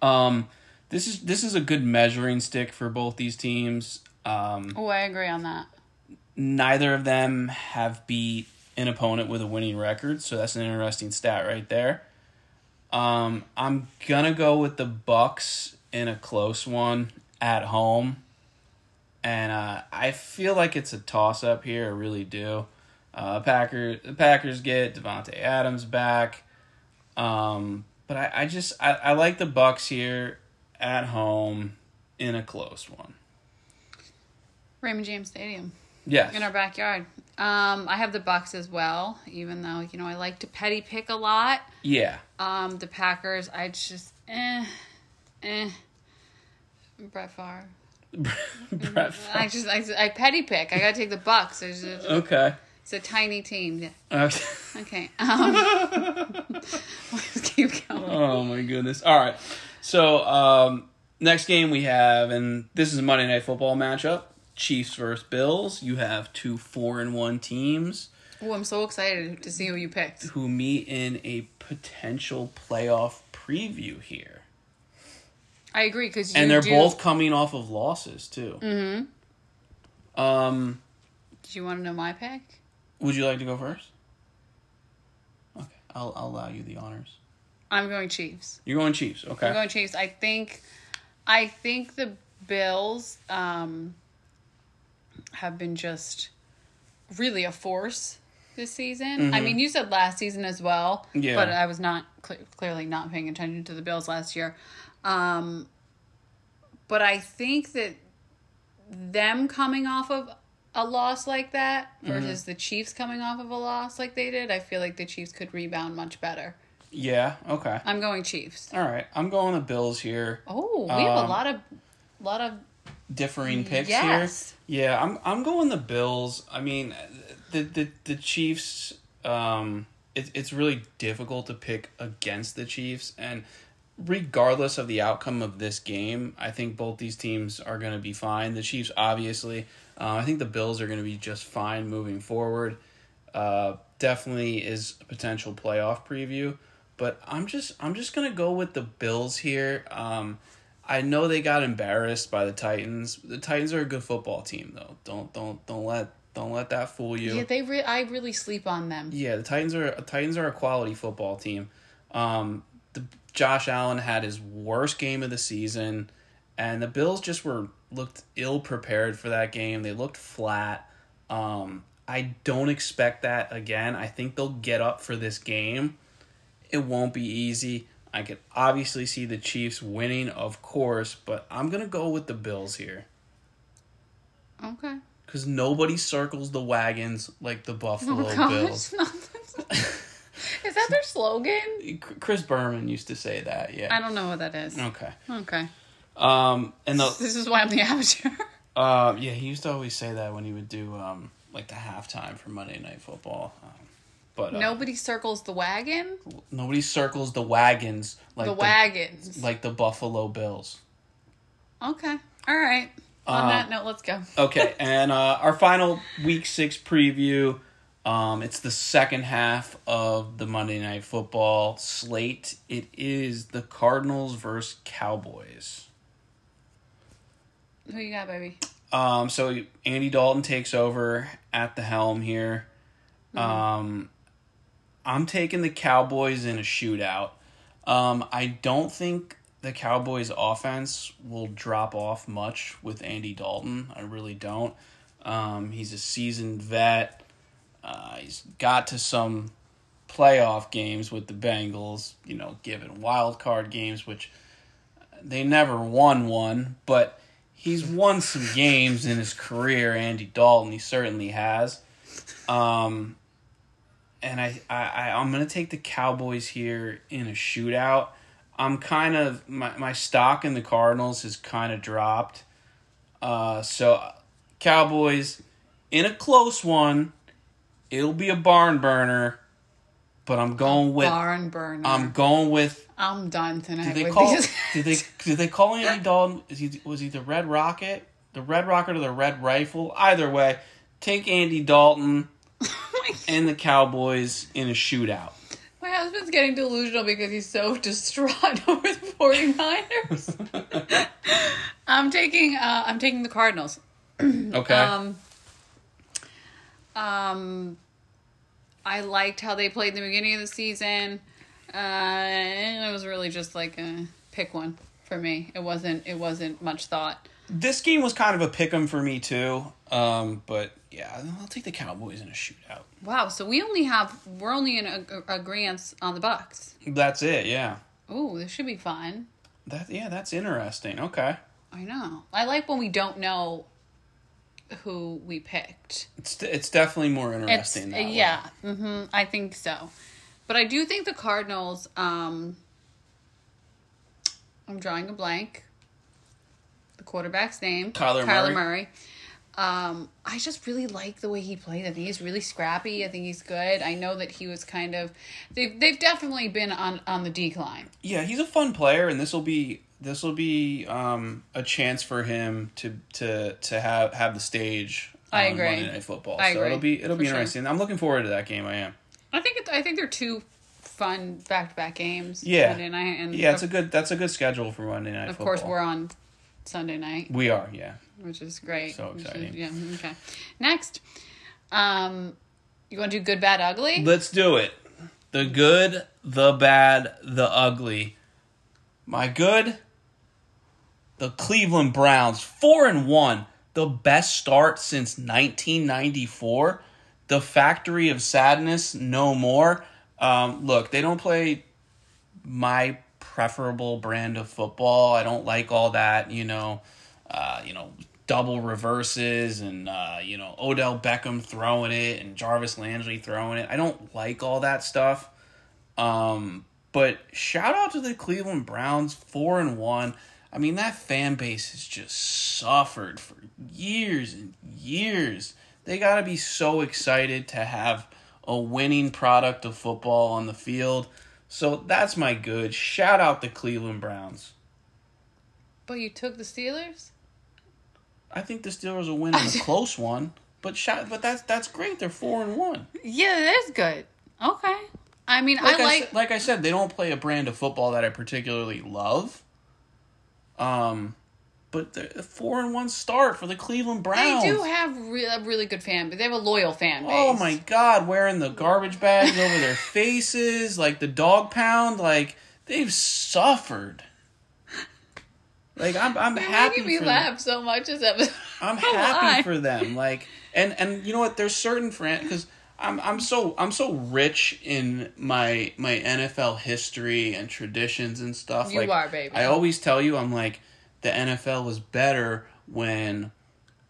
S1: Um, this is this is a good measuring stick for both these teams. Um,
S2: oh, I agree on that.
S1: neither of them have beat an opponent with a winning record, so that's an interesting stat right there. Um, I'm gonna go with the Bucks in a close one at home, and uh, I feel like it's a toss up here. I really do. Uh, Packers, the Packers get Davante Adams back, um, but I, I just I, I like the Bucks here at home in a close one.
S2: Raymond James Stadium
S1: Yes.
S2: in our backyard. Um, I have the Bucks as well, even though you know I like to petty pick a lot.
S1: yeah.
S2: Um, the Packers, I just eh, eh. Brett Favre.
S1: Brett
S2: I just I, I petty pick. I gotta take the Bucks. Just,
S1: Okay.
S2: it's a tiny team. Yeah.
S1: Okay.
S2: Okay. Um, let's keep going.
S1: Oh my goodness. All right. So um, next game we have, and this is a Monday Night Football matchup: Chiefs versus Bills. You have two four and one teams
S2: Oh, I'm so excited to see who you picked.
S1: who meet in a potential playoff preview here,
S2: I agree because
S1: and they're both coming off of losses too.
S2: Mm-hmm.
S1: Um,
S2: Did you want to know my pick?
S1: would you like to go first? Okay, I'll, I'll allow you the honors.
S2: I'm going Chiefs.
S1: You're going Chiefs. Okay.
S2: I'm going Chiefs. I think, I think the Bills um, have been just really a force this season. I mean, you said last season as well,
S1: Yeah.
S2: but I was not cl- clearly not paying attention to the Bills last year. Um, but I think that them coming off of a loss like that versus the Chiefs coming off of a loss like they did, I feel like the Chiefs could rebound much better.
S1: Yeah. Okay.
S2: I'm going Chiefs.
S1: All right. I'm going the Bills here.
S2: Oh, we have a
S1: Um,
S2: lot of lot of
S1: Differing picks
S2: Yes.
S1: here. Yeah. I'm I'm going the Bills. I mean, the the the Chiefs. Um, it, it's really difficult to pick against the Chiefs, and regardless of the outcome of this game, I think both these teams are going to be fine. The Chiefs, obviously. Uh, I think the Bills are going to be just fine moving forward. Uh, definitely is a potential playoff preview, but I'm just I'm just gonna go with the Bills here. Um, I know they got embarrassed by the Titans. The Titans are a good football team, though. Don't don't don't let don't let that fool you.
S2: yeah. They re- I really sleep on them.
S1: Yeah, the Titans are Titans are a quality football team. Um, the Josh Allen had his worst game of the season, and the Bills just were looked ill prepared for that game. They looked flat. Um, I don't expect that again. I think they'll get up for this game. It won't be easy. I could obviously see the Chiefs winning, of course, but I'm gonna go with the Bills here
S2: Okay.
S1: because nobody circles the wagons like the Buffalo
S2: Oh
S1: Bills.
S2: Is that their slogan?
S1: Chris Berman used to say that. Yeah.
S2: I don't know what that is.
S1: Okay.
S2: Okay.
S1: Um, and the
S2: This is why I'm the amateur.
S1: uh, yeah, he used to always say that when he would do um like the halftime for Monday Night Football. But uh,
S2: Nobody circles the wagon.
S1: nobody circles the wagons like
S2: the
S1: the,
S2: wagons.
S1: like the Buffalo Bills.
S2: Okay. All right. On
S1: Uh,
S2: that note, let's go.
S1: Okay, and uh, our final Week Six preview. Um, it's the second half of the Monday Night Football slate. It is the Cardinals versus Cowboys.
S2: Who you got, baby?
S1: Um, so Andy Dalton takes over at the helm here. Um, I'm taking the Cowboys in a shootout. Um, I don't think the Cowboys' offense will drop off much with Andy Dalton. I really don't. Um, he's a seasoned vet. Uh, he's got to some playoff games with the Bengals, you know, given wild card games, which they never won one, but he's won some games in his career. Andy Dalton, he certainly has. Um, and I, I, I'm gonna take the Cowboys here in a shootout. I'm kind of my my stock in the Cardinals has kind of dropped. Uh, so Cowboys in a close one. It'll be a barn burner, but I'm going with
S2: Barn burner.
S1: I'm going with
S2: I'm done tonight
S1: did they call?
S2: these.
S1: did they? Did they call Andy Dalton? Is he? Was he the Red Rocket? The Red Rocket or the Red Rifle? Either way, take Andy Dalton and the Cowboys in a shootout.
S2: My husband's getting delusional because he's so distraught over the 49ers. I'm taking uh, I'm taking the Cardinals.
S1: Okay.
S2: Um um I liked how they played in the beginning of the season. Uh and it was really just like a pick one for me. It wasn't it wasn't much thought.
S1: This game was kind of a pick 'em for me too. Um, but yeah, I'll take the Cowboys in a shootout.
S2: Wow, so we only have we're only in a, a, agreement on the Bucks.
S1: That's it. Yeah.
S2: Oh, this should be fun.
S1: That yeah, that's interesting. Okay.
S2: I know. I like when we don't know who we picked.
S1: It's it's definitely more
S2: It's
S1: interesting. way.
S2: yeah, hmm I think so. But I do think the Cardinals. Um, I'm drawing a blank. Quarterback's name,
S1: Kyler Murray.
S2: Murray. Um, I just really like the way he plays. I think he's really scrappy. I think he's good. I know that he was kind of. They've they've definitely been on on the decline.
S1: Yeah, he's a fun player, and this will be this will be um, a chance for him to to to have have the stage.
S2: I
S1: on
S2: agree.
S1: Monday Night Football.
S2: I
S1: so
S2: agree,
S1: it'll be it'll
S2: for
S1: be
S2: sure.
S1: interesting. I'm looking forward to that game. I am.
S2: I think it, I think they're two fun back to back games.
S1: Yeah.
S2: Monday night and
S1: Yeah, it's a good that's a good schedule for Monday Night
S2: of
S1: Football.
S2: course we're on Sunday night.
S1: we are. Yeah.
S2: which is great.
S1: So
S2: Which is-
S1: exciting.
S2: yeah. Okay. Next, um, you want to do good, bad, ugly?
S1: Let's do it. The good, the bad, the ugly. My good, the Cleveland Browns, four and one, the best start since 1994. The factory of sadness, no more. Um, look, they don't play my preferable brand of football. I don't like all that, you know, uh, you know, double reverses and uh, you know Odell Beckham throwing it and Jarvis Landry throwing it. I don't like all that stuff. Um, but shout out to the Cleveland Browns, four and one. I mean that fan base has just suffered for years and years. They got to be so excited to have a winning product of football on the field. So that's my good. Shout out the Cleveland Browns.
S2: But you took the Steelers?
S1: I think the Steelers will win in a close one, but shout, but that's that's great. They're four and one.
S2: Yeah, that's good. Okay. I mean,
S1: Like
S2: I
S1: I,
S2: like
S1: said, like I said, they don't play a brand of football that I particularly love. Um, but the four and one start for the Cleveland Browns.
S2: they do have re- a really good fan, but they have a loyal fan base.
S1: Oh my God, wearing the garbage bags over their faces, like the dog pound, like they've suffered. Like I'm, I'm
S2: You're
S1: happy
S2: making me
S1: for
S2: laugh so much as episode.
S1: I'm happy for them. Like, and and you know what? There's certain friends because I'm I'm so I'm so rich in my my NFL history and traditions and stuff.
S2: You
S1: like,
S2: are, baby.
S1: I always tell you, I'm like the NFL is better when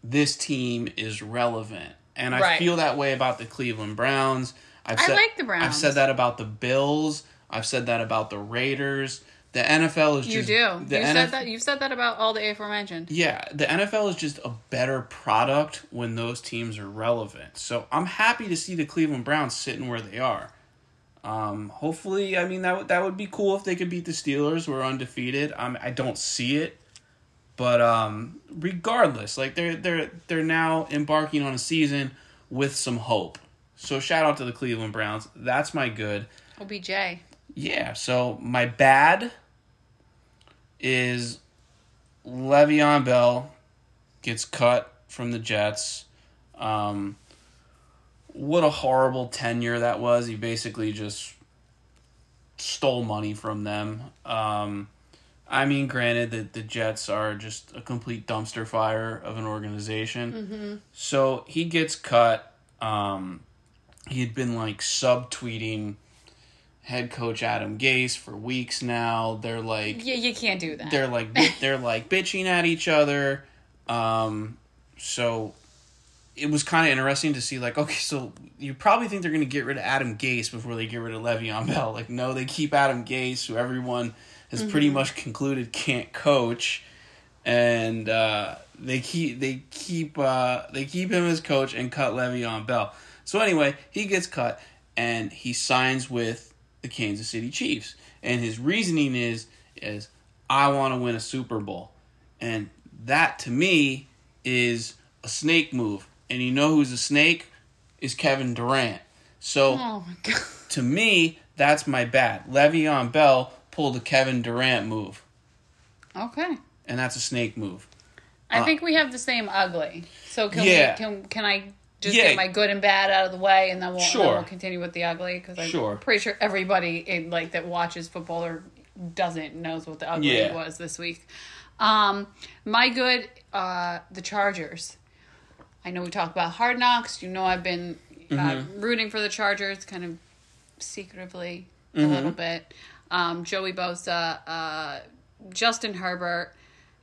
S1: this team is relevant, and I
S2: Right.
S1: feel that way about the Cleveland Browns. I've
S2: I
S1: said,
S2: like the Browns.
S1: I've said that about the Bills. I've said that about the Raiders. The NFL is
S2: You
S1: just
S2: do.
S1: The
S2: You
S1: NF
S2: said that. You've said that about all the aforementioned.
S1: yeah, the NFL is just a better product when those teams are relevant. So I'm happy to see the Cleveland Browns sitting where they are. Um, hopefully, I mean that would that would be cool if they could beat the Steelers. We're undefeated. Um, I don't see it, but um, regardless, like they're they're they're now embarking on a season with some hope. So shout out to the Cleveland Browns. That's my good.
S2: OBJ.
S1: Yeah, so my bad is Le'Veon Bell gets cut from the Jets. Um, what a horrible tenure that was. He basically just stole money from them. Um, I mean, granted that the Jets are just a complete dumpster fire of an organization. So he gets cut. Um, he had been like subtweeting head coach Adam Gase for weeks now. They're like
S2: Yeah, you can't do that.
S1: they're like they're like bitching at each other. Um, so it was kind of interesting to see like okay, so you probably think they're going to get rid of Adam Gase before they get rid of Le'Veon Bell. Like no, they keep Adam Gase, who everyone has pretty much concluded can't coach, and uh, they keep they keep uh, they keep him as coach and cut Le'Veon Bell. So anyway, he gets cut and he signs with the Kansas City Chiefs, and his reasoning is is I want to win a Super Bowl, and that to me is a snake move. And you know who's a snake? Is Kevin Durant. So
S2: oh my god.
S1: to me, that's my bad. Le'Veon Bell pulled the Kevin Durant move,
S2: Okay.
S1: and that's a snake move.
S2: I
S1: Uh,
S2: think we have the same ugly. So can
S1: Yeah.
S2: we, can can I just
S1: Yeah.
S2: get my good and bad out of the way, and then we'll, then we'll continue with the ugly because I'm
S1: Sure.
S2: pretty sure everybody in like that watches football or doesn't knows what the ugly
S1: Yeah.
S2: was this week. Um, my good, uh, the Chargers. I know we talk about Hard Knocks. You know I've been uh,
S1: Mm-hmm.
S2: rooting for the Chargers, kind of secretively a
S1: Mm-hmm.
S2: little bit. Um, Joey Bosa, uh, Justin Herbert.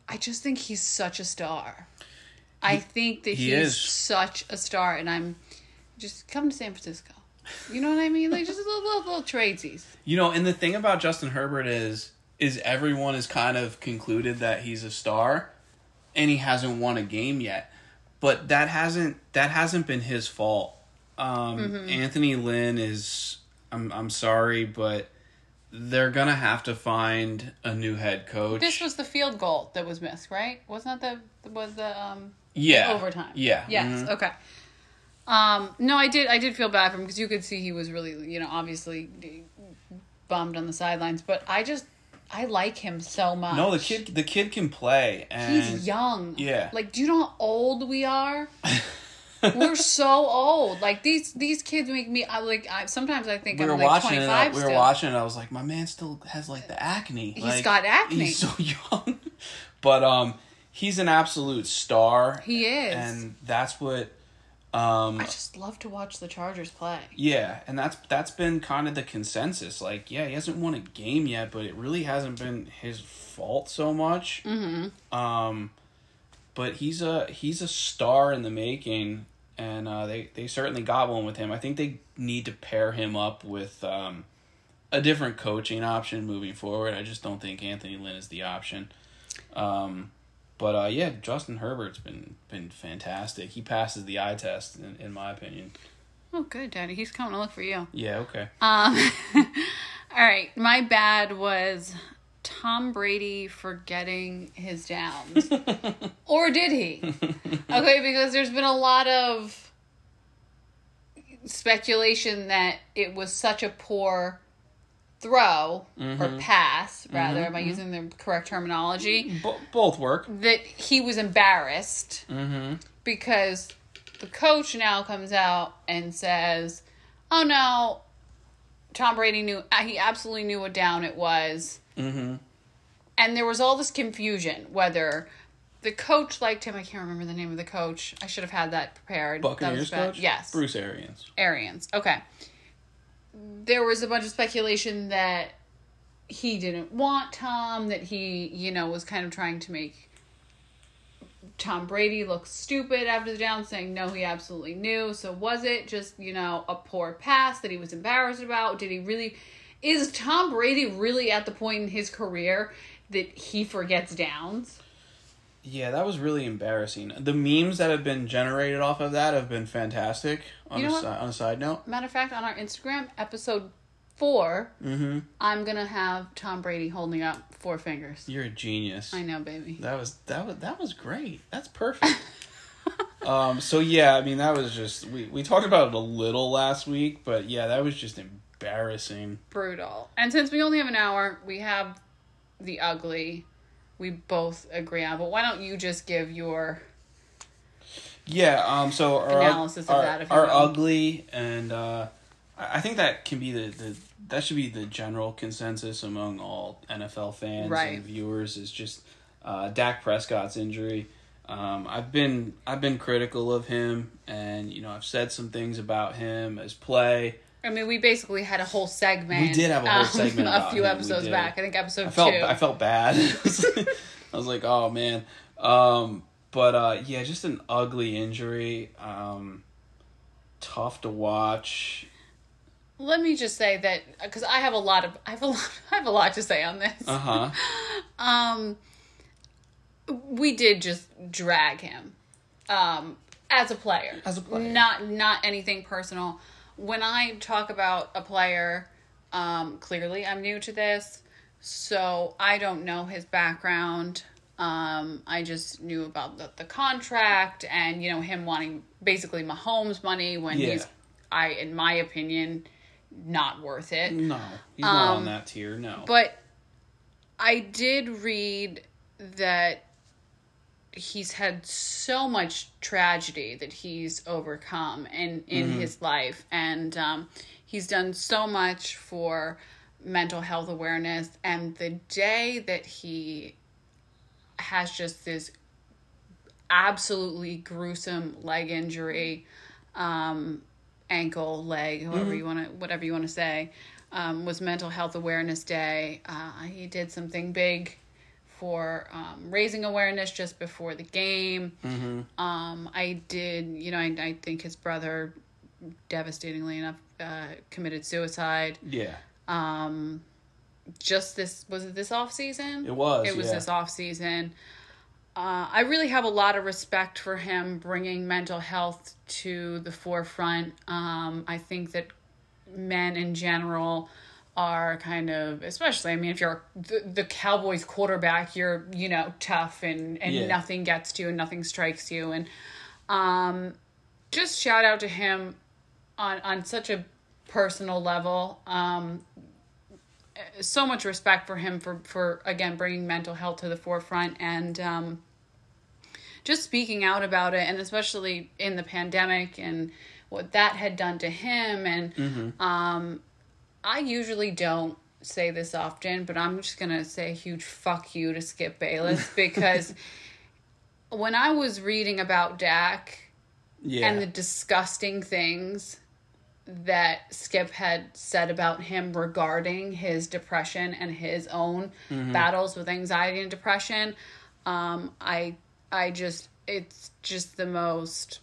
S2: I just think he's such a star. I think that
S1: he
S2: he's
S1: is.
S2: such a star, and I'm just come to San Francisco. You know what I mean? Like just a little little, little tradesies.
S1: You know, and the thing about Justin Herbert is is everyone has kind of concluded that he's a star and he hasn't won a game yet. But that hasn't that hasn't been his fault. Um,
S2: Mm-hmm.
S1: Anthony Lynn is I'm I'm sorry, but they're gonna have to find a new head coach.
S2: This was the field goal that was missed, right? Wasn't that the was the um
S1: yeah
S2: overtime?
S1: Yeah.
S2: Yes.
S1: mhm.
S2: Okay. Um, no, I did. I did feel bad for him because you could see he was really, you know, obviously bummed on the sidelines. But I just, I like him so much.
S1: No, the kid the kid can play and
S2: He's young.
S1: Yeah.
S2: Like, do you know how old we are? We're so old. Like these these kids make me. I like. I sometimes I think
S1: we
S2: I'm
S1: were
S2: like
S1: watching
S2: twenty
S1: it.
S2: five.
S1: We were watching it. I was like, my man still has like the acne.
S2: He's
S1: Like,
S2: got acne.
S1: He's so young, but um, he's an absolute star.
S2: He is.
S1: and that's what Um,
S2: I just love to watch the Chargers play.
S1: yeah, and that's that's been kind of the consensus. Like, yeah, he hasn't won a game yet, but it really hasn't been his fault so much. Mm-hmm. Um, but he's a he's a star in the making, and uh, they they certainly got one with him. I think they need to pair him up with um, a different coaching option moving forward. I just don't think Anthony Lynn is the option. Um, but uh, yeah, Justin Herbert's been been fantastic. He passes the eye test, in, in my opinion.
S2: Oh, good, Daddy. He's coming to look for you.
S1: Yeah, okay.
S2: Um, all right. My bad was Tom Brady forgetting his downs. or did he? Okay, because there's been a lot of speculation that it was such a poor throw or mm-hmm. pass, rather. Mm-hmm, Am I mm-hmm. using the correct terminology?
S1: Mm, bo- both work.
S2: That he was embarrassed
S1: Mm-hmm.
S2: because the coach now comes out and says, "Oh no, Tom Brady knew he absolutely knew what down it was."
S1: Mm-hmm.
S2: And there was all this confusion whether the coach liked him. I can't remember the name of the coach. I should have had that prepared. that
S1: Buccaneers
S2: was
S1: coach.
S2: Yes,
S1: Bruce Arians.
S2: Arians. Okay. There was a bunch of speculation that he didn't want Tom, that he, you know, was kind of trying to make Tom Brady look stupid after the down, saying no, he absolutely knew. So was it just, you know, a poor pass that he was embarrassed about? Did he really is Tom Brady really at the point in his career that he forgets downs?
S1: Yeah, that was really embarrassing. The memes that have been generated off of that have been fantastic. On,
S2: You
S1: a,
S2: know
S1: si-
S2: what?
S1: on a side note,
S2: Matter of fact, on our Instagram, episode 4
S1: mm-hmm.
S2: I'm gonna have Tom Brady holding up four fingers.
S1: you're a genius.
S2: I know, baby.
S1: That was that was that was great. That's perfect. um. So yeah, I mean that was just we we talked about it a little last week, but yeah, that was just embarrassing.
S2: Brutal. And since we only have an hour, we have the ugly. We both agree on. But why don't you just give your
S1: Yeah. Um. So our
S2: Analysis of
S1: our,
S2: that, if
S1: our
S2: will.
S1: ugly and uh, I I think that can be the, the that should be the general consensus among all NFL fans
S2: Right.
S1: and viewers is just uh, Dak Prescott's injury. Um, I've been I've been critical of him, and you know I've said some things about him as play.
S2: I mean, we basically had a whole segment.
S1: We did have a whole segment
S2: a few
S1: him,
S2: episodes back. I think episode
S1: I felt
S2: two.
S1: I felt bad. I was like, oh man. Um, but uh, yeah, just an ugly injury. Um, tough to watch.
S2: Let me just say that because I have a lot of I have a lot I have a lot to say on this.
S1: Uh huh.
S2: Um, we did just drag him, um, as a player.
S1: As a player.
S2: not not anything personal. When I talk about a player, um, clearly I'm new to this, so I don't know his background. Um, I just knew about the, the contract and you know him wanting basically Mahomes money when
S1: Yeah.
S2: he's, I in my opinion, not worth it.
S1: No, he's not
S2: Um,
S1: on that tier. No.
S2: But I did read that he's had so much tragedy that he's overcome in in his life. And um, he's done so much for mental health awareness. And the day that he has just this absolutely gruesome leg injury um, ankle leg however you want to whatever you want to say um, was mental health awareness day uh, he did something big for um, raising awareness just before the game. Um, i did you know I, I think his brother devastatingly enough uh, committed suicide.
S1: Yeah,
S2: um just this was it this off season?
S1: It was.
S2: it was
S1: yeah.
S2: this off season. Uh, i really have a lot of respect for him bringing mental health to the forefront. Um, i think that men in general are kind of especially i mean if you're the, the cowboys quarterback you're you know tough and and
S1: Yeah.
S2: nothing gets to you and nothing strikes you. And um just shout out to him on on such a personal level. Um so much respect for him for for again bringing mental health to the forefront and um just speaking out about it and especially in the pandemic and what that had done to him and um I usually don't say this often but I'm just going to say a huge fuck you to Skip Bayless because when I was reading about Dak
S1: Yeah.
S2: and the disgusting things that Skip had said about him regarding his depression and his own
S1: Mm-hmm.
S2: battles with anxiety and depression. Um, I I just it's just the most.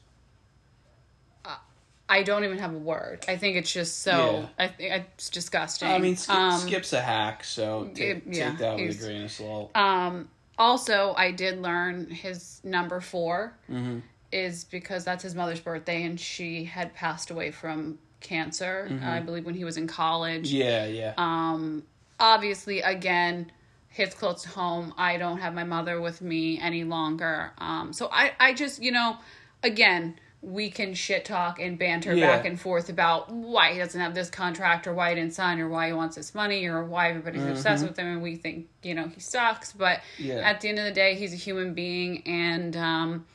S2: I don't even have a word. I think it's just so.
S1: Yeah.
S2: I think it's disgusting.
S1: I mean, Skip,
S2: Um,
S1: Skip's a hack, so ta-
S2: it- yeah,
S1: take that with a grain of salt.
S2: Um, also, I did learn his number 4
S1: Mm-hmm.
S2: is because that's his mother's birthday, and she had passed away from cancer. I believe when he was in college.
S1: Mm-hmm. yeah, yeah.
S2: Um, obviously, again, hits close to home. I don't have my mother with me any longer. Um, so I, I just, you know, again, we can shit talk and banter
S1: Yeah.
S2: back and forth about why he doesn't have this contract or why he didn't sign or why he wants this money or why everybody's obsessed with him and we think, you know, he sucks. But
S1: Mm-hmm. Yeah.
S2: at the end of the day, he's a human being. And um,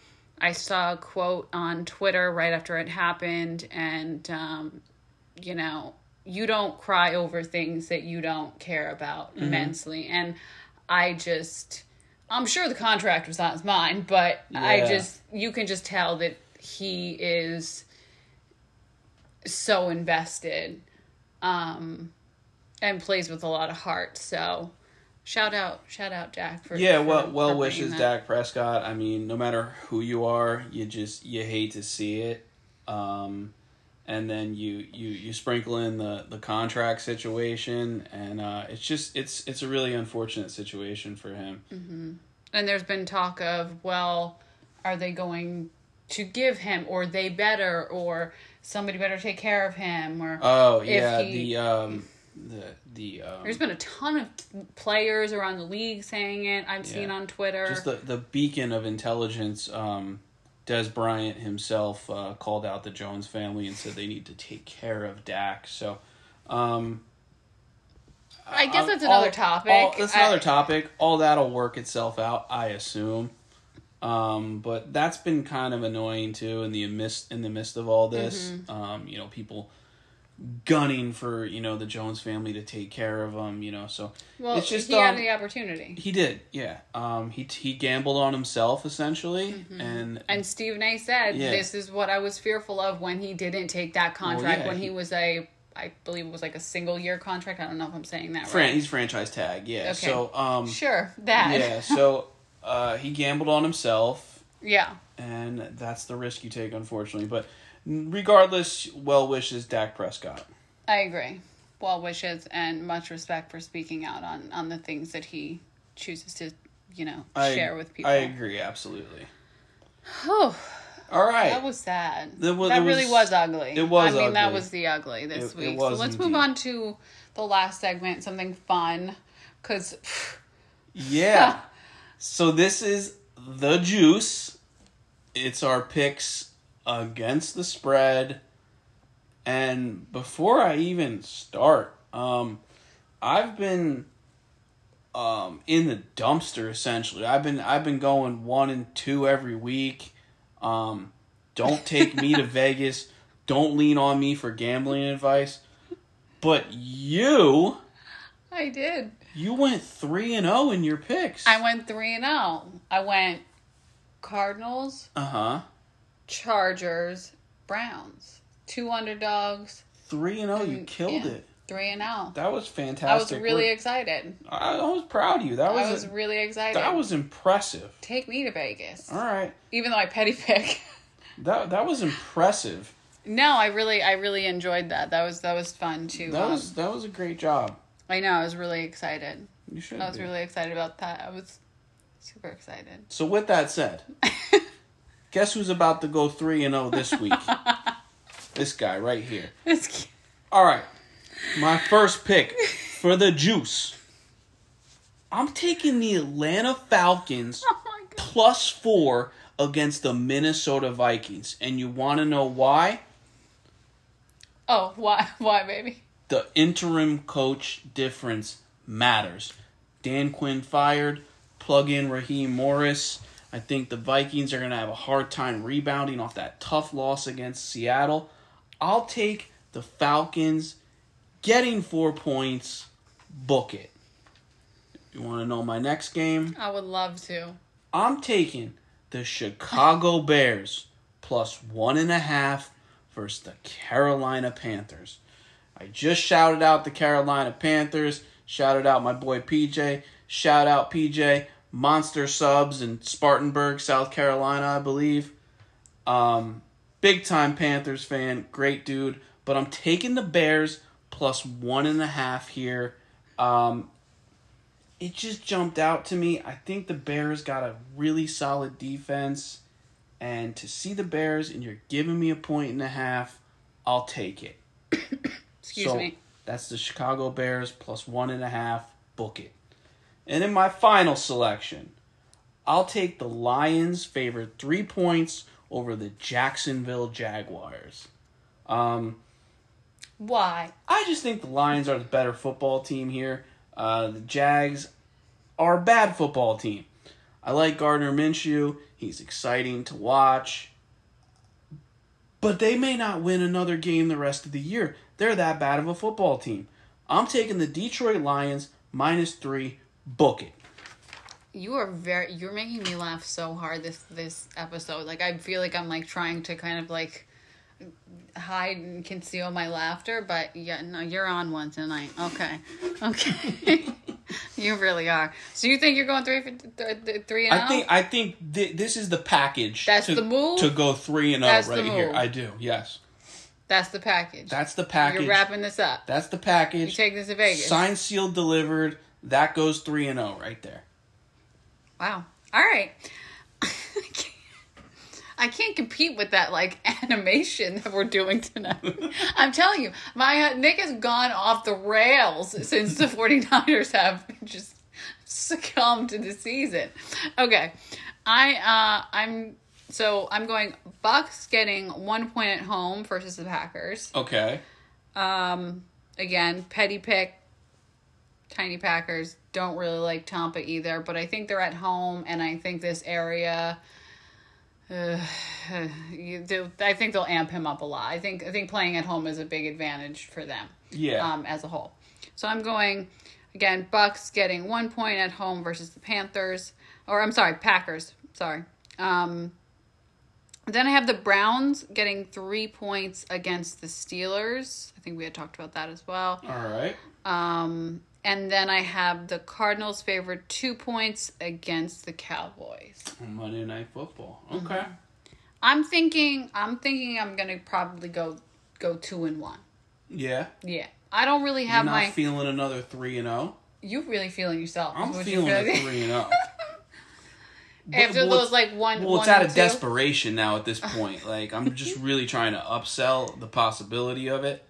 S2: I saw a quote on Twitter right after it happened. And, um, you know, you don't cry over things that you don't care about
S1: Mm-hmm.
S2: immensely. And I just, I'm sure the contract was not mine, but I just, you can just tell that he is so invested um, and plays with a lot of heart. So shout out, shout out Jack for
S1: Yeah,
S2: for-
S1: well, well
S2: for
S1: wishes,
S2: that.
S1: Dak Prescott. I mean, no matter who you are, you just you hate to see it. Um, and then you you you sprinkle in the the contract situation, and uh, it's just it's it's a really unfortunate situation for him. Mm-hmm.
S2: And there's been talk of, well, are they going to give him, or they better, or somebody better take care of him, or
S1: Oh yeah,
S2: he-
S1: the um the the um,
S2: there's been a ton of players around the league saying it. I've seen on Twitter.
S1: just the the beacon of intelligence. Um, Dez Bryant himself uh, called out the Jones family and said they need to take care of Dak. So, um,
S2: I guess that's another
S1: all-
S2: topic.
S1: all- that's
S2: I-
S1: another topic. All that'll work itself out, I assume. Um, but that's been kind of annoying too in the midst in the midst of all this.
S2: Mm-hmm.
S1: Um, you know, people gunning for you know the Jones family to take care of them. You know, so
S2: well,
S1: it's just
S2: he had
S1: um,
S2: the opportunity.
S1: he did, yeah. Um, he he gambled on himself essentially, and
S2: Mm-hmm. And Stephen A. said,
S1: Yeah.
S2: "This is what I was fearful of when he didn't take that contract.
S1: yeah,
S2: when he,
S1: he-
S2: was a, I believe it was like a single year contract. I don't know if I'm saying that
S1: Fran-
S2: right.
S1: he's franchise tag, yeah.
S2: Okay.
S1: So um,
S2: Sure, that.
S1: yeah. So uh, he gambled on himself,
S2: yeah.
S1: and that's the risk you take, unfortunately. But regardless, well wishes, Dak Prescott.
S2: I agree. Well wishes and much respect for speaking out on on the things that he chooses to, you know,
S1: I,
S2: share with people.
S1: I agree, absolutely.
S2: Oh,
S1: All right.
S2: that was sad.
S1: It wa-
S2: that
S1: it
S2: really
S1: was-
S2: was ugly.
S1: it was
S2: I mean, that was the ugly this
S1: It- it
S2: week.
S1: was
S2: so let's move on to the last segment, something fun, because
S1: Yeah. so this is the juice. It's our picks against the spread. And before I even start, um, I've been um, in the dumpster essentially. I've been I've been going one and two every week. Um, don't take me to Vegas. Don't lean on me for gambling advice. But you,
S2: I did.
S1: You went three and zero in your picks.
S2: I went three and zero. I went Cardinals,
S1: Uh huh.
S2: Chargers, Browns, two underdogs.
S1: Three and zero. You killed
S2: yeah,
S1: it.
S2: Three and zero.
S1: That was fantastic.
S2: I was really
S1: work.
S2: excited.
S1: I, I was proud of you. That was.
S2: I was
S1: a-
S2: really excited.
S1: that was impressive.
S2: Take me to Vegas.
S1: All right.
S2: Even though I petty pick.
S1: That that was impressive.
S2: no, I really I really enjoyed that. That was that was fun too.
S1: That
S2: um,
S1: was that was a great job.
S2: I know, I was really excited.
S1: You should.
S2: I was
S1: be.
S2: really excited about that. I was super excited.
S1: So with that said, guess who's about to go three and zero this week? this guy right here.
S2: It's
S1: All right. My first pick for the juice. I'm taking the Atlanta Falcons
S2: oh
S1: plus four against the Minnesota Vikings. And you want to know why?
S2: Oh, why why baby?
S1: The interim coach difference matters. Dan Quinn fired, plug in Raheem Morris. I think the Vikings are going to have a hard time rebounding off that tough loss against Seattle. I'll take the Falcons getting four points. Book it. You want to know my next game?
S2: I would love to.
S1: I'm taking the Chicago Bears plus one and a half versus the Carolina Panthers. I just shouted out the Carolina Panthers. Shouted out my boy PJ. Shout out PJ. Monster subs in Spartanburg, South Carolina, I believe. Um, big time Panthers fan. Great dude. But I'm taking the Bears plus one and a half here. Um, it just jumped out to me. I think the Bears got a really solid defense. And to see the Bears and you're giving me a point and a half, I'll take it.
S2: Excuse
S1: so
S2: me.
S1: that's the Chicago Bears plus one and a half. Book it. And in my final selection, I'll take the Lions favored three points over the Jacksonville Jaguars. Um,
S2: Why?
S1: I just think the Lions are the better football team here. Uh, the Jags are a bad football team. I like Gardner Minshew. He's exciting to watch. But they may not win another game the rest of the year. They're that bad of a football team. I'm taking the Detroit Lions minus three. Book it.
S2: You are very. You're making me laugh so hard this this episode. Like I feel like I'm like trying to kind of like hide and conceal my laughter, but yeah, no, you're on one tonight. Okay, okay. you really are. So you think you're going three for th- th- three and
S1: I
S2: out?
S1: think I think th- this is the package.
S2: That's
S1: to,
S2: the move?
S1: to go three and zero
S2: That's the
S1: right here. I do. Yes,
S2: That's the package.
S1: that's the package.
S2: You're wrapping this up.
S1: That's the package.
S2: You take this to Vegas.
S1: Signed, sealed, delivered. That goes three and zero right there.
S2: Wow. All right. I can't compete with that like animation that we're doing tonight. I'm telling you, my uh, Nick has gone off the rails since the 49ers have just succumbed to the season. Okay. I uh I'm so I'm going Bucks getting 1 point at home versus the Packers.
S1: Okay.
S2: Um, again, petty pick. Tiny Packers don't really like Tampa either, but I think they're at home, and I think this area. Uh, you I think they'll amp him up a lot. I think I think playing at home is a big advantage for them.
S1: Yeah.
S2: Um, as a whole, so I'm going again. Bucks getting one point at home versus the Panthers, or I'm sorry, Packers. Sorry. Um, then I have the Browns getting three points against the Steelers. I think we had talked about that as well.
S1: All right.
S2: Um, and then I have the Cardinals favored two points against the Cowboys.
S1: Monday Night Football.
S2: Mm-hmm.
S1: Okay.
S2: I'm thinking. I'm thinking. I'm gonna probably go go two and one.
S1: Yeah.
S2: Yeah, I don't really
S1: You're
S2: have
S1: not
S2: my.
S1: feeling another three and zero.
S2: you really feeling yourself?
S1: I'm
S2: you
S1: feeling
S2: feel.
S1: a three and zero.
S2: After
S1: Well,
S2: those like one.
S1: Well, it's out of
S2: two.
S1: desperation now at this point. Like I'm just really trying to upsell the possibility of it.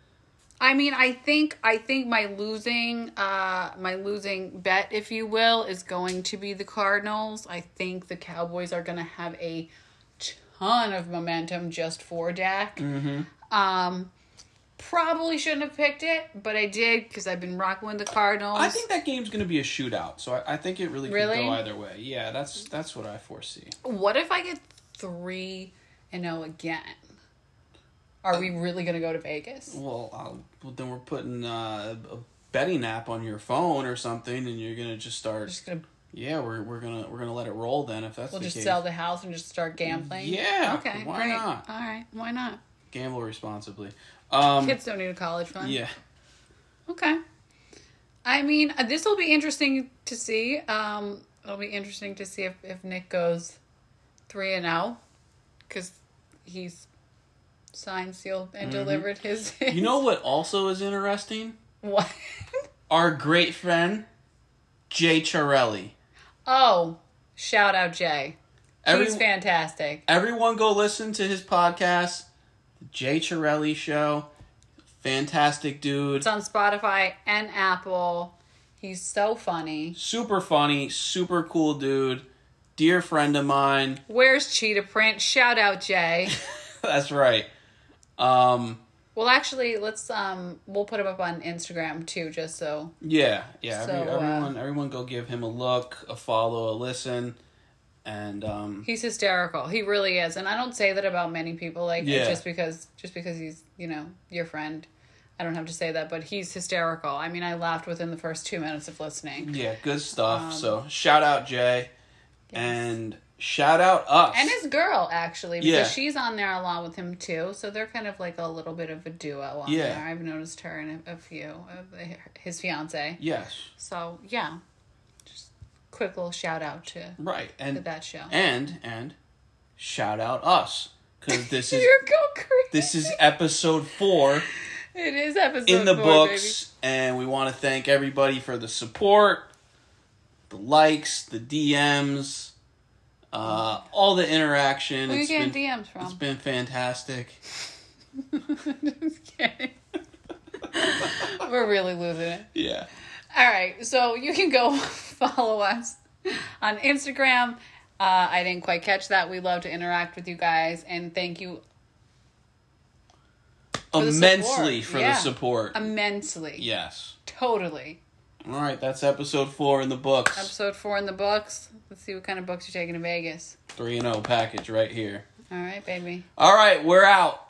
S2: I mean, I think I think my losing uh my losing bet, if you will, is going to be the Cardinals. I think the Cowboys are going to have a ton of momentum just for Dak.
S1: Mm-hmm.
S2: Um, probably shouldn't have picked it, but I did because I've been rocking with the Cardinals.
S1: I think that game's going to be a shootout, so I, I think it really,
S2: Really?
S1: could go either way. Yeah, that's that's what I foresee.
S2: What if I get three and zero again? Are we really going to go to Vegas?
S1: Well, I'll, well then we're putting uh, a betting app on your phone or something, and you're gonna just start.
S2: Just gonna
S1: yeah, we're we're gonna we're gonna let it roll then if that's
S2: we'll
S1: the
S2: just
S1: case.
S2: sell the house and just start gambling.
S1: Yeah,
S2: Okay.
S1: why
S2: great.
S1: not?
S2: All right. Why not?
S1: Gamble responsibly. Um,
S2: Kids don't need a college fund.
S1: yeah,
S2: Okay. I mean, uh, this will be interesting to see. Um, it'll be interesting to see if, if Nick goes three and zero, because he's signed, sealed, and delivered his.
S1: Mm-hmm. you know what also is interesting?
S2: what?
S1: Our great friend Jay Charelli.
S2: oh, shout out Jay.
S1: Every,
S2: he's fantastic.
S1: everyone go listen to his podcast, Jay Charelli Show. Fantastic dude.
S2: It's on Spotify and Apple. He's so funny.
S1: super funny, super cool dude, dear friend of mine.
S2: Where's Cheetah Print? Shout out Jay.
S1: That's right. Um,
S2: well, actually, let's um, we'll put him up on Instagram too, just so
S1: yeah, yeah.
S2: So,
S1: every,
S2: uh,
S1: everyone, everyone, go give him a look, a follow, a listen, and um,
S2: He's hysterical. He really is, and I don't say that about many people. Like
S1: Yeah.
S2: just because, just because he's you know your friend, I don't have to say that. But he's hysterical. I mean, I laughed within the first two minutes of listening.
S1: yeah, good stuff.
S2: Um,
S1: so shout out Jay, and shout out us.
S2: and his girl actually because
S1: Yeah.
S2: she's on there a lot with him too so they're kind of like a little bit of a duo on
S1: Yeah.
S2: there i've noticed her and a, a few of his fiance
S1: yes,
S2: so yeah quick little shout out to,
S1: right, and
S2: that show
S1: and and shout out us because this is
S2: you're go crazy
S1: this is episode four
S2: it is episode
S1: in the
S2: four,
S1: books, and we want to thank everybody for the support, the likes, the DMs, uh, all the interaction.
S2: baby. who you getting
S1: been,
S2: dms
S1: It's been fantastic.
S2: just kidding we're really losing it
S1: Yeah.
S2: All right, so you can go follow us on Instagram. Uh, I didn't quite catch that. We love to interact with you guys, and thank you the
S1: Immensely
S2: support.
S1: for
S2: Yeah.
S1: the support.
S2: immensely.
S1: yes.
S2: Totally.
S1: All right, that's episode four in the books.
S2: Episode four in the books. Let's see what kind of books you're taking to Vegas.
S1: Three and zero package right here.
S2: All right, baby.
S1: All right, we're out.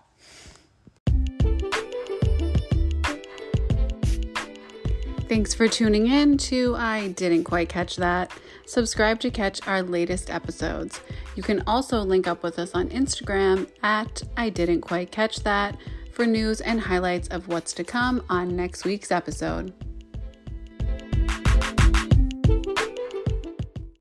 S2: Thanks for tuning in to I Didn't Quite Catch That. Subscribe to catch our latest episodes. You can also link up with us on Instagram at I Didn't Quite Catch That for news and highlights of what's to come on next week's episode.